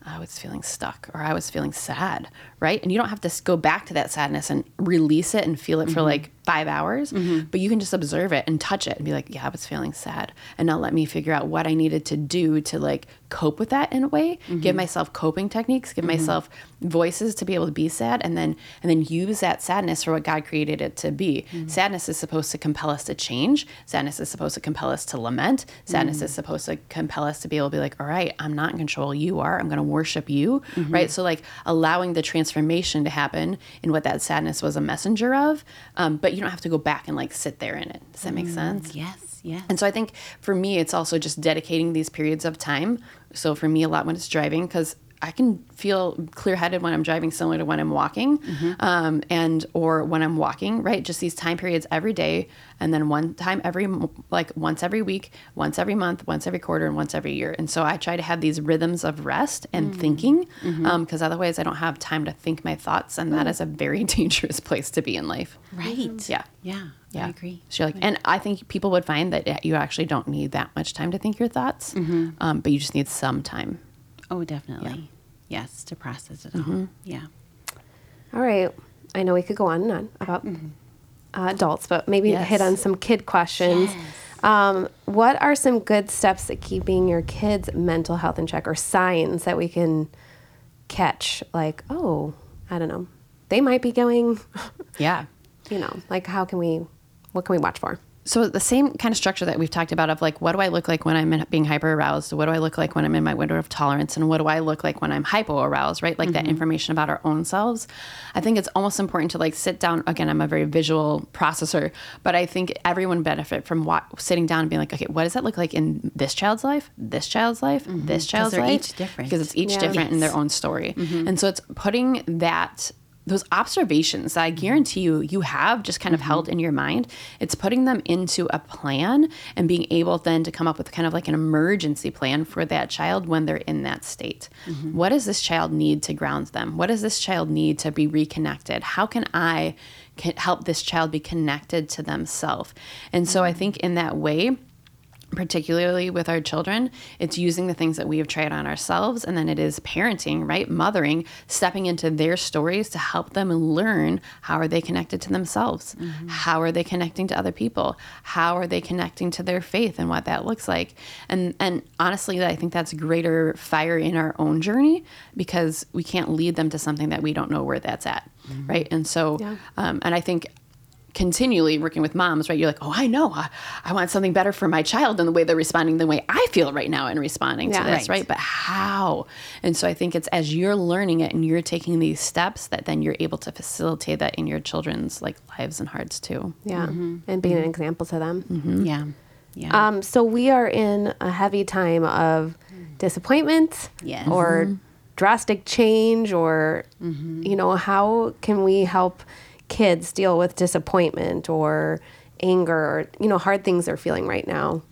I was feeling stuck or I was feeling sad, right? And you don't have to go back to that sadness and release it and feel it for mm-hmm. like five hours, mm-hmm. but you can just observe it and touch it and be like, yeah, I was feeling sad. And now let me figure out what I needed to do to like cope with that in a way, give mm-hmm. myself coping techniques, give myself voices to be able to be sad and then and then use that sadness for what God created it to be. Mm-hmm. Sadness is supposed to compel us to change. Sadness is supposed to compel us to lament. Sadness mm-hmm. is supposed to compel us to be able to be like, all right, I'm not in control. You are. I'm going to worship you. Mm-hmm. Right. So, like, allowing the transformation to happen in what that sadness was a messenger of. Um, but you don't have to go back and like sit there in it. Does that make mm, sense? Yes, yes. And so I think for me, it's also just dedicating these periods of time. So for me, a lot when it's driving, because I can feel clear headed when I'm driving, similar to when I'm walking, mm-hmm. um, and or when I'm walking. Right, just these time periods every day, and then one time every like once every week, once every month, once every quarter, and once every year. And so I try to have these rhythms of rest and mm. thinking, mm-hmm. um, because otherwise I don't have time to think my thoughts, and that mm. is a very dangerous place to be in life. right. Yeah. Yeah. Yeah. I agree. So you're like, and I think people would find that you actually don't need that much time to think your thoughts, mm-hmm. um, but you just need some time. Oh, definitely. Yes, to process it all. Mm-hmm. Yeah. All right. I know we could go on and on about uh, adults, but maybe Yes. hit on some kid questions. Um, what are some good steps at keeping your kids' mental health in check or signs that we can catch? Like, oh, I don't know. They might be going, Yeah. you know, like how can we, what can we watch for? So the same kind of structure that we've talked about of like, what do I look like when I'm in, being hyper aroused? What do I look like when I'm in my window of tolerance? And what do I look like when I'm hypo aroused? Right, like that mm-hmm. information about our own selves. I think it's almost important to like sit down. Again, I'm a very visual processor, but I think everyone benefit from wa- sitting down and being like, okay, what does that look like in this child's life, this child's life, mm-hmm. this child's life? each different. because it's each Yeah. different in their own story. Mm-hmm. And so it's putting that those observations that I guarantee you you have just kind of mm-hmm. held in your mind. It's putting them into a plan and being able then to come up with kind of like an emergency plan for that child when they're in that state. Mm-hmm. What does this child need to ground them? What does this child need to be reconnected? How can I can help this child be connected to themselves? And so I mm-hmm. think in that way, particularly with our children, it's using the things that we have tried on ourselves. And then it is parenting, right? Mothering, stepping into their stories to help them learn how are they connected to themselves? How are they connecting to other people? How are they connecting to their faith and what that looks like? And and honestly, I think that's greater fire in our own journey because we can't lead them to something that we don't know where that's at. Right. And so Yeah. um, and I think continually working with moms, right? You're like, oh, I know, I, I want something better for my child than the way they're responding, the way I feel right now in responding Yeah. to this, Right. right. But how? And so I think it's as you're learning it and you're taking these steps that then you're able to facilitate that in your children's like lives and hearts too. Yeah. Mm-hmm. And being an mm-hmm. example to them. Mm-hmm. Yeah. Yeah. Um, so we are in a heavy time of disappointment Yes. or drastic change or you know how can we help kids deal with disappointment or anger or you know hard things they're feeling right now.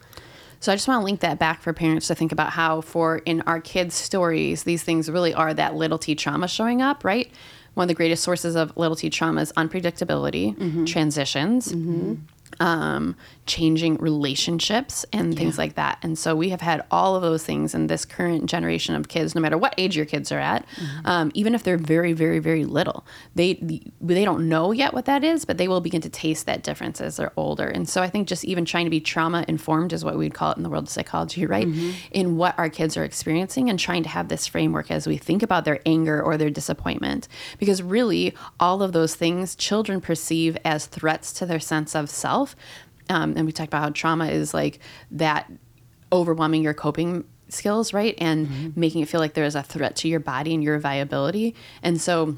So I just want to link that back for parents to think about how, for in our kids' stories, these things really are that little t trauma showing up, right? One of the greatest sources of little t trauma is unpredictability, mm-hmm. transitions, mm-hmm. Um, changing relationships, and things like that. And so we have had all of those things in this current generation of kids, no matter what age your kids are at, um, even if they're very, very, very little, they they don't know yet what that is, but they will begin to taste that difference as they're older. And so I think just even trying to be trauma informed is what we'd call it in the world of psychology, right? In what our kids are experiencing and trying to have this framework as we think about their anger or their disappointment. Because really, all of those things children perceive as threats to their sense of self. Um, and we talked about how trauma is like that overwhelming your coping skills, right? And making it feel like there is a threat to your body and your viability. And so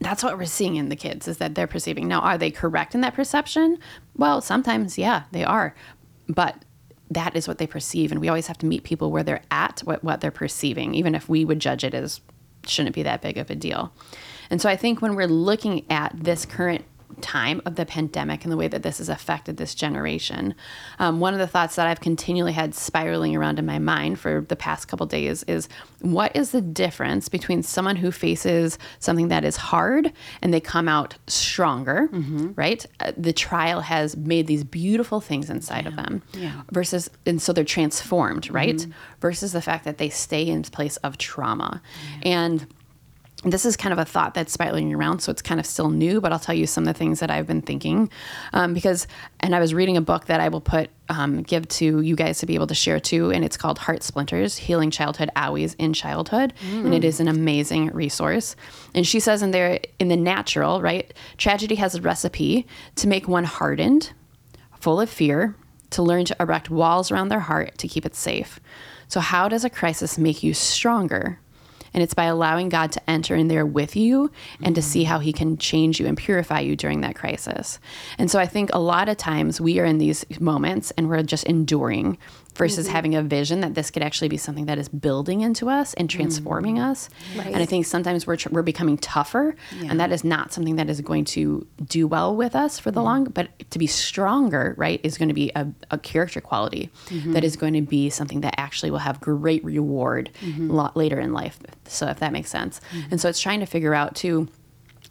that's what we're seeing in the kids is that they're perceiving. Now, are they correct in that perception? Well, sometimes, yeah, they are. But that is what they perceive. And we always have to meet people where they're at, what, what they're perceiving, even if we would judge it as shouldn't be that big of a deal. And so I think when we're looking at this current time of the pandemic and the way that this has affected this generation. Um, one of the thoughts that I've continually had spiraling around in my mind for the past couple days is what is the difference between someone who faces something that is hard and they come out stronger, Mm-hmm. right? Uh, the trial has made these beautiful things inside of them Yeah. Mm-hmm. versus, and so they're transformed, right? Versus the fact that they stay in place of trauma. And this is kind of a thought that's spiraling around, so it's kind of still new, but I'll tell you some of the things that I've been thinking. Um, because, and I was reading a book that I will put, um, give to you guys to be able to share too, and it's called Heart Splinters Healing Childhood Owies in Childhood. And it is an amazing resource. And she says in there, in the natural, right, tragedy has a recipe to make one hardened, full of fear, to learn to erect walls around their heart to keep it safe. So, how does a crisis make you stronger? And it's by allowing God to enter in there with you and to see mm-hmm. how he can change you and purify you during that crisis. And so I think a lot of times we are in these moments and we're just enduring versus mm-hmm. having a vision that this could actually be something that is building into us and transforming mm. us. And I think sometimes we're, tr- we're becoming tougher and that is not something that is going to do well with us for the mm. long, but to be stronger, right, is going to be a, a character quality mm-hmm. that is going to be something that actually will have great reward a lot later in life. So if that makes sense. And so it's trying to figure out too,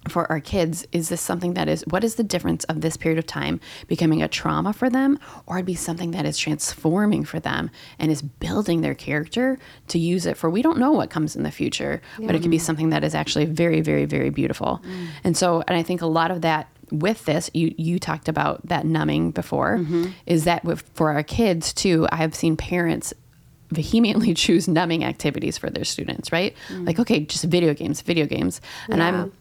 for our kids, is this something that is, what is the difference of this period of time becoming a trauma for them or it'd be something that is transforming for them and is building their character to use it for, we don't know what comes in the future, but it could be something that is actually very, very, very beautiful. Mm. And so, and I think a lot of that with this, you you talked about that numbing before, mm-hmm. is that with, for our kids too. I have seen parents vehemently choose numbing activities for their students, right? Mm. Like, okay, just video games, video games, and Yeah. I'm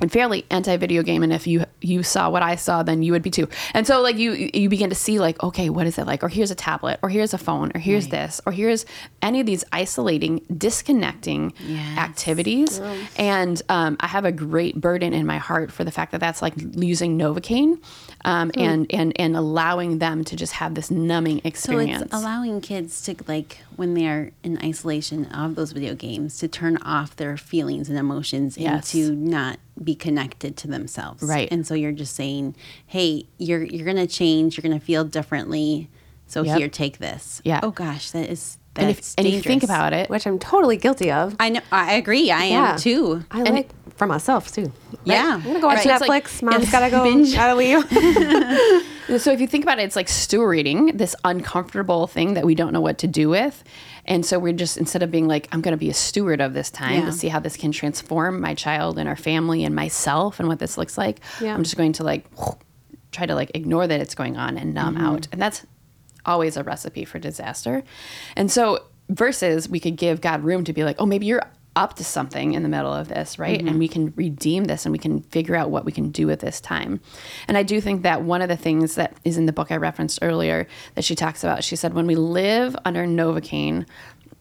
I'm fairly anti video game, and if you you saw what I saw, then you would be too. And so like you you begin to see like okay, what is it like? Or here's a tablet, or here's a phone, or here's this, or here's any of these isolating, disconnecting Yes. activities. And um, I have a great burden in my heart for the fact that that's like using Novocaine, um, and and and allowing them to just have this numbing experience. So it's allowing kids to like when they're in isolation of those video games to turn off their feelings and emotions Yes. and to not be connected to themselves. Right. And so you're just saying, "Hey, you're you're going to change, you're going to feel differently. So Yep. here, take this." Yeah. Oh gosh, that is and that's if and if you think about it, which I'm totally guilty of. I know I agree. I am too. I like for myself too. Yeah. I'm gonna go watch Right. So it's like- Netflix. Mom's it's gotta go. binge. Gotta leave. So if you think about it, it's like stewarding this uncomfortable thing that we don't know what to do with. And so we're just instead of being like, I'm going to be a steward of this time Yeah. to see how this can transform my child and our family and myself and what this looks like. Yeah. I'm just going to like try to like ignore that it's going on and numb mm-hmm. out. And that's always a recipe for disaster. And so versus we could give God room to be like, oh, maybe you're up to something in the middle of this, right? And mm-hmm. we can redeem this and we can figure out what we can do with this time. And I do think that one of the things that is in the book I referenced earlier that she talks about, she said, when we live under Novocaine,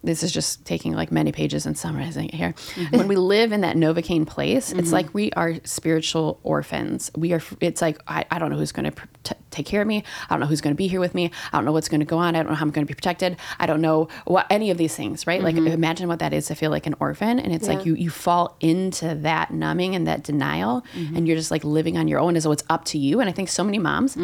this is just taking like many pages and summarizing it here. Mm-hmm. When we live in that Novocaine place, it's mm-hmm. like we are spiritual orphans. We are, it's like, I, I don't know who's going to pr- t- take care of me. I don't know who's going to be here with me. I don't know what's going to go on. I don't know how I'm going to be protected. I don't know what any of these things, right? Like mm-hmm. imagine what that is to feel like an orphan. And it's like you, you fall into that numbing and that denial and you're just like living on your own as though it's up to you. And I think so many moms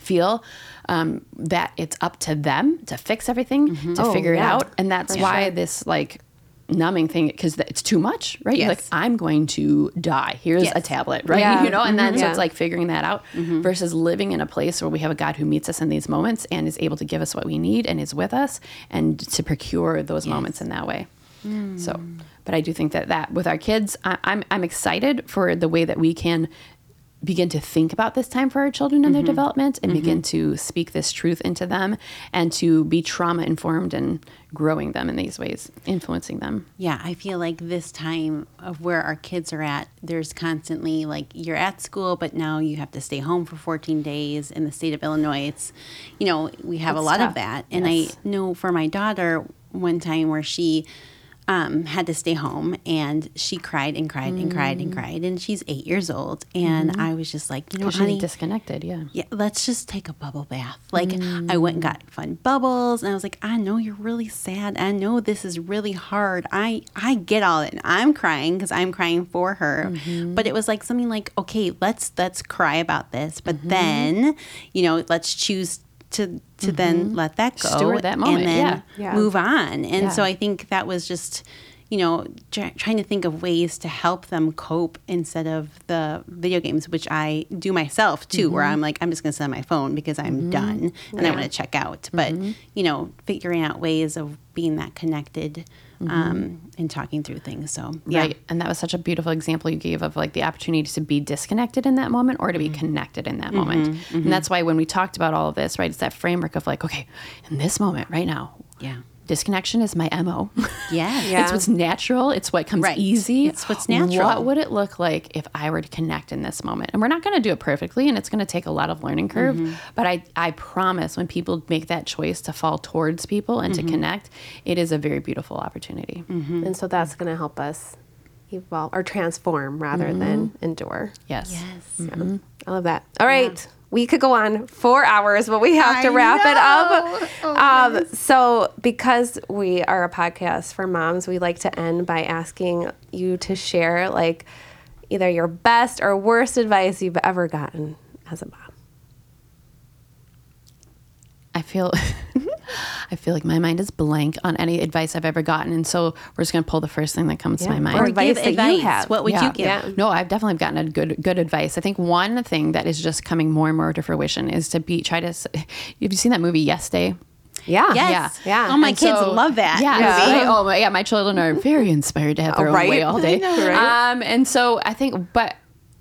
feel um, that it's up to them to fix everything, to mm-hmm. Oh, figure yeah, it out. And that's for why sure. this like numbing thing, because it's too much, right? You're like, Yes. I'm going to die. Here's a tablet, right? Yeah. You know, and then mm-hmm. so Yeah. it's like figuring that out mm-hmm. versus living in a place where we have a God who meets us in these moments and is able to give us what we need and is with us and to procure those moments in that way. So, mm. but I do think that that with our kids, I, I'm I'm excited for the way that we can begin to think about this time for our children and their mm-hmm. development and begin mm-hmm. to speak this truth into them and to be trauma informed and growing them in these ways, influencing them. Yeah, I feel like this time of where our kids are at, there's constantly like you're at school, but now you have to stay home for 14 days. In the state of Illinois, it's, you know, we have a lot tough. of that. And Yes. I know for my daughter, one time where she um, had to stay home and she cried and cried and cried and mm. cried and she's eight years old and mm-hmm. I was just like, you know, She's honey, disconnected. Yeah. yeah, let's just take a bubble bath. Like I went and got mm. fun bubbles and I was like, I know you're really sad. I know this is really hard. I I get all it. And I'm crying because I'm crying for her. Mm-hmm. But it was like something like, okay, let's let's cry about this. But mm-hmm. then, you know, let's choose to to then mm-hmm. let that go Steward that moment, and then yeah. Yeah. move on. And Yeah. so I think that was just you know try, trying to think of ways to help them cope instead of the video games which i do myself too where mm-hmm. i'm like i'm just going to sit on my phone because i'm mm-hmm. done and i want to check out but you know figuring out ways of being that connected Mm-hmm. um, and talking through things. So yeah. Right. And that was such a beautiful example you gave of like the opportunity to be disconnected in that moment or to be mm-hmm. connected in that moment. Mm-hmm. And that's why when we talked about all of this, right, it's that framework of like, okay, in this moment right now, yeah disconnection is my MO. yeah Yeah. It's what's natural. It's what comes Right. easy. It's what's natural. What would it look like if I were to connect in this moment? And we're not going to do it perfectly, and it's going to take a lot of learning curve. Mm-hmm. But I, I promise, when people make that choice to fall towards people and Mm-hmm. to connect, it is a very beautiful opportunity. And so that's going to help us evolve or transform rather than endure. Yes. yes Yeah. I love that. All right. We could go on four hours, but we have to I wrap know. it up. Oh, um, so, because we are a podcast for moms, we like to end by asking you to share, like, either your best or worst advice you've ever gotten as a mom. I feel I feel like my mind is blank on any advice I've ever gotten. And so we're just gonna pull the first thing that comes to my mind. Or or advice give that you have. what would yeah. you give Yeah. No, I've definitely gotten a good good advice. I think one thing that is just coming more and more to fruition is to be try to. s- Have you seen that movie Yes Day? Yeah. Yes. Yeah. Oh, my And kids so- love that. Yeah, Yeah. it's. Oh my yeah, my children are very inspired to have their Oh, own right? way all day. Know, right? Um, and so I think, but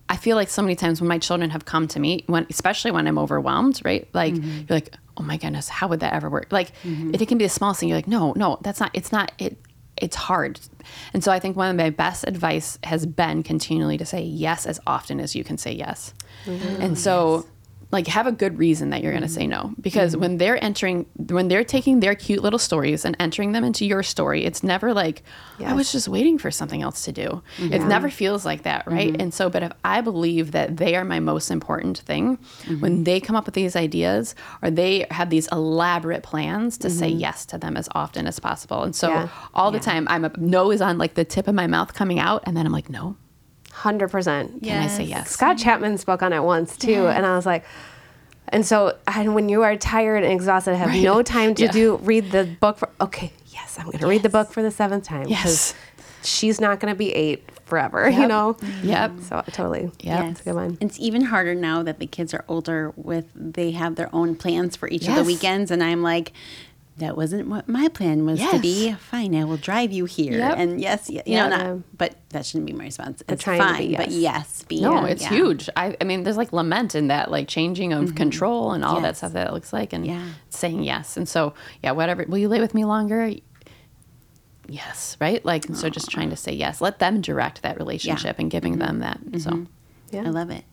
I feel like so many times when my children have come to me, when especially when I'm overwhelmed, right? Like Mm-hmm. you're like, oh my goodness, how would that ever work? Like it, it can be the smallest thing. You're like, no, no, that's not. It's not. It. It's hard. And so I think one of my best advice has been continually to say yes as often as you can say yes. Mm-hmm. And so like have a good reason that you're going to say mm-hmm. no. Because mm-hmm. when they're entering when they're taking their cute little stories and entering them into your story it's never like i was just waiting for something else to do. It never feels like that right? Mm-hmm. And so but if i believe that they are my most important thing when they come up with these ideas or they have these elaborate plans to say yes to them as often as possible. And so Yeah. all the time i'm a no is on like the tip of my mouth coming out and then i'm like no 100%. can i say yes Scott Chapman spoke on it once too, and I was like, and so and when you are tired and exhausted, have no time to Yeah. do read the book. For, okay, yes, I'm going to read the book for the seventh time. Yes. she's not going to be eight forever. You know. Yep. So totally. Yep. That's a good one. It's even harder now that the kids are older with they have their own plans for each of the weekends and I'm like that wasn't what my plan was to be. Fine, I will drive you here. Yep. And yes, you Yeah. know, not, but that shouldn't be my response. It's fine, be but yes. yes, be No, it's yeah. huge. I, I mean, there's like lament in that, like changing of mm-hmm. control and all that stuff that it looks like, and Yeah. saying yes. And so, yeah, whatever. Will you lay with me longer? Yes, right. Like, and so just trying to say yes. Let them direct that relationship and giving mm-hmm. them that. So, mm-hmm. Yeah. I love it.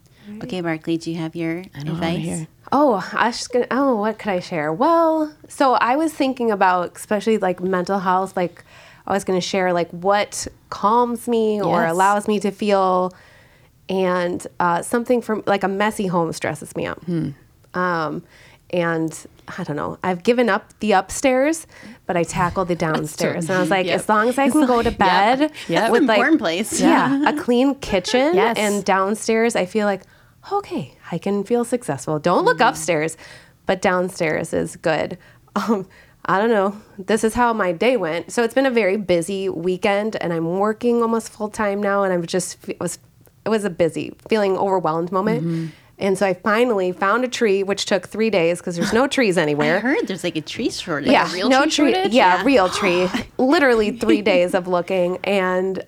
Okay, Barkley, do you have your I know I wanna advice? hear. Oh, I was just gonna. Oh, what could I share? Well, so I was thinking about, especially like mental health. Like, I was gonna share like what calms me or allows me to feel, and uh, something from like a messy home stresses me out. Um, and I don't know. I've given up the upstairs, but I tackled the downstairs. And I was like, Yep. as long as I can go to bed Yep. That's with an like important place. yeah, a clean kitchen Yes. and downstairs, I feel like, okay, I can feel successful. Don't look upstairs, but downstairs is good. Um, I don't know. This is how my day went. So it's been a very busy weekend, and I'm working almost full time now, and I'm just it was it was a busy, feeling overwhelmed moment. And so I finally found a tree, which took three days because there's no trees anywhere. I heard there's like a tree shortage. Yeah, real no tree tree. Yeah, Yeah. real tree. Literally three days of looking, and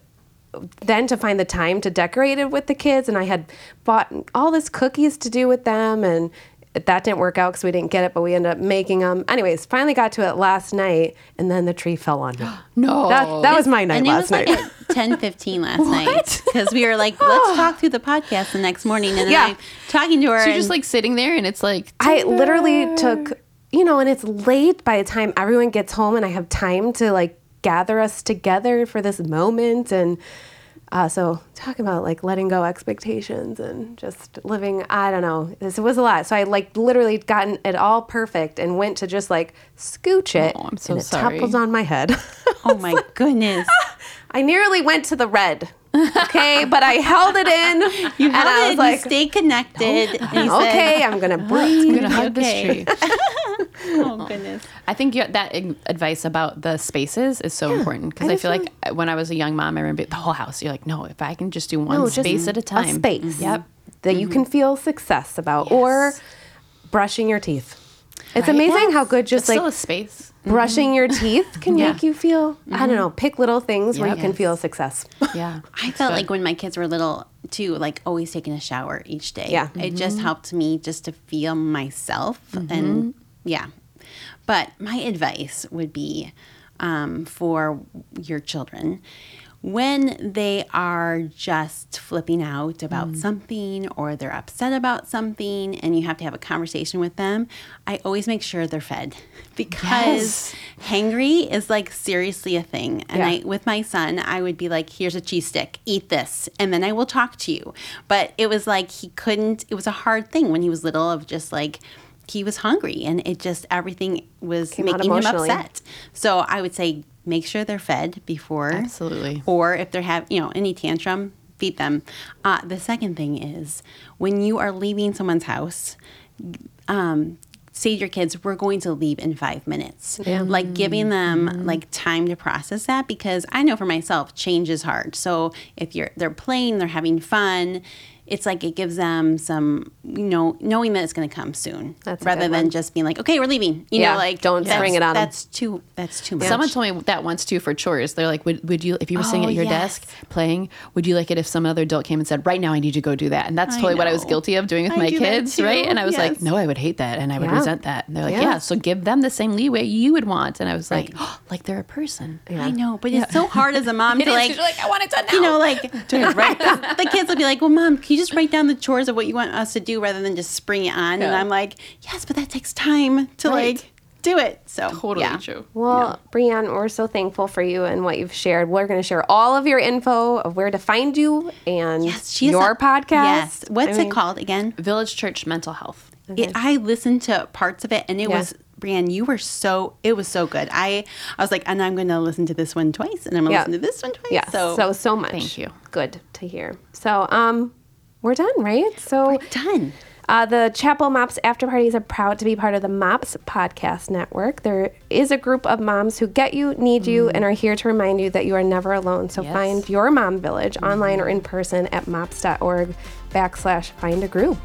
then to find the time to decorate it with the kids. And I had bought all this cookies to do with them, and that didn't work out because we didn't get it, but we ended up making them. Anyways, finally got to it last night, and then the tree fell on me. no, That, that was my night and it last was like night. at ten fifteen last night because we were like, let's talk through the podcast the next morning, and Yeah. I'm talking to her. so you're just like sitting there, and it's like I literally took, you know, and it's late by the time everyone gets home and I have time to like gather us together for this moment. And uh, so, talking about like letting go expectations and just living, I don't know, this was a lot. So, I like literally gotten it all perfect and went to just like scooch it. Oh, I'm so and it sorry. toppled on my head. Oh my goodness. I nearly went to the red. Okay, but I held it in. You and held I it, was you like, stay connected. Oh, and you said, okay, I'm gonna breathe. I'm gonna hug Okay. this tree. Oh, oh goodness. I think you, that advice about the spaces is so important because I I, feel like when I was a young mom, I remember the whole house. You're like, no, if I can just do one No, just space at a time, A space. Mm-hmm. Yep. That you can mm-hmm. feel success about, or brushing your teeth. It's Right. amazing how good just It's like still a space. Brushing your mm-hmm. teeth can Yeah. make you feel. I don't mm-hmm. know. Pick little things where you Yep. can feel success. Yeah. I felt like when my kids were little too, like always taking a shower each day. Yeah. It just mm-hmm. helped me just to feel myself and yeah. But my advice would be um, for your children when they are just flipping out about mm. something or they're upset about something and you have to have a conversation with them, I always make sure they're fed because hangry is like seriously a thing. And Yeah. I with my son, I would be like, here's a cheese stick, eat this, and then I will talk to you. But it was like he couldn't, it was a hard thing when he was little of just like, he was hungry and it just, everything was Came making him upset. So I would say, make sure they're fed before. Absolutely. Or if they're have, you know, any tantrum, feed them. Uh, the second thing is when you are leaving someone's house, um, say to your kids, we're going to leave in five minutes. Like giving them like time to process that because I know for myself, change is hard. So if you're they're playing, they're having fun. It's like it gives them some, you know, knowing that it's going to come soon, That's rather than just being like, okay, we're leaving. You Yeah, know, like don't that's- spring it on 'em. That's too. That's too much. Someone told me that once too for chores. They're like, would, would you, if you were sitting Oh, at your yes. desk playing, would you like it if some other adult came and said, right now I need you to go do that? And that's I totally what I was guilty of doing with I my do kids, right? And I was yes. like, no, I would hate that. And I would Yeah. resent that. And they're like, Yeah. yeah. so give them the same leeway you would want. And I was like, Right. oh, like they're a person. I know, but it's so hard as a mom to is, 'cause like, you're like, I want it done now. you know, like to. The, the kids will be like, "Well, mom, can you just write down the chores of what you want us to do rather than just spring it on?" And I'm like, "Yes, but that takes time to Right. like do it." So Totally yeah. true. Well, Breanne, we're so thankful for you and what you've shared. We're going to share all of your info of where to find you and Yes, she your a- podcast. Yes, what's I mean, it called again? Village Church Mental Health. It, I listened to parts of it, and it Yeah. was. Breanne, you were so it was so good. I I was like, and I'm going to listen to this one twice, and I'm going to Yeah. listen to this one twice. Yeah, so, so so much. Thank you. Good to hear. So, um, we're done, right? So we're done. Uh, the Chapel MOPS After Parties are proud to be part of the MOPS Podcast Network. There is a group of moms who get you, need you, and are here to remind you that you are never alone. So Yes. find your mom village online or in person at mops.org backslash find a group.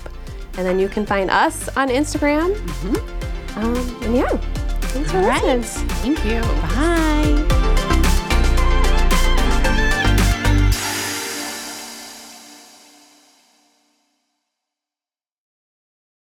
And then you can find us on Instagram. Um, and yeah, thanks for All right. listening. Thank you. Bye.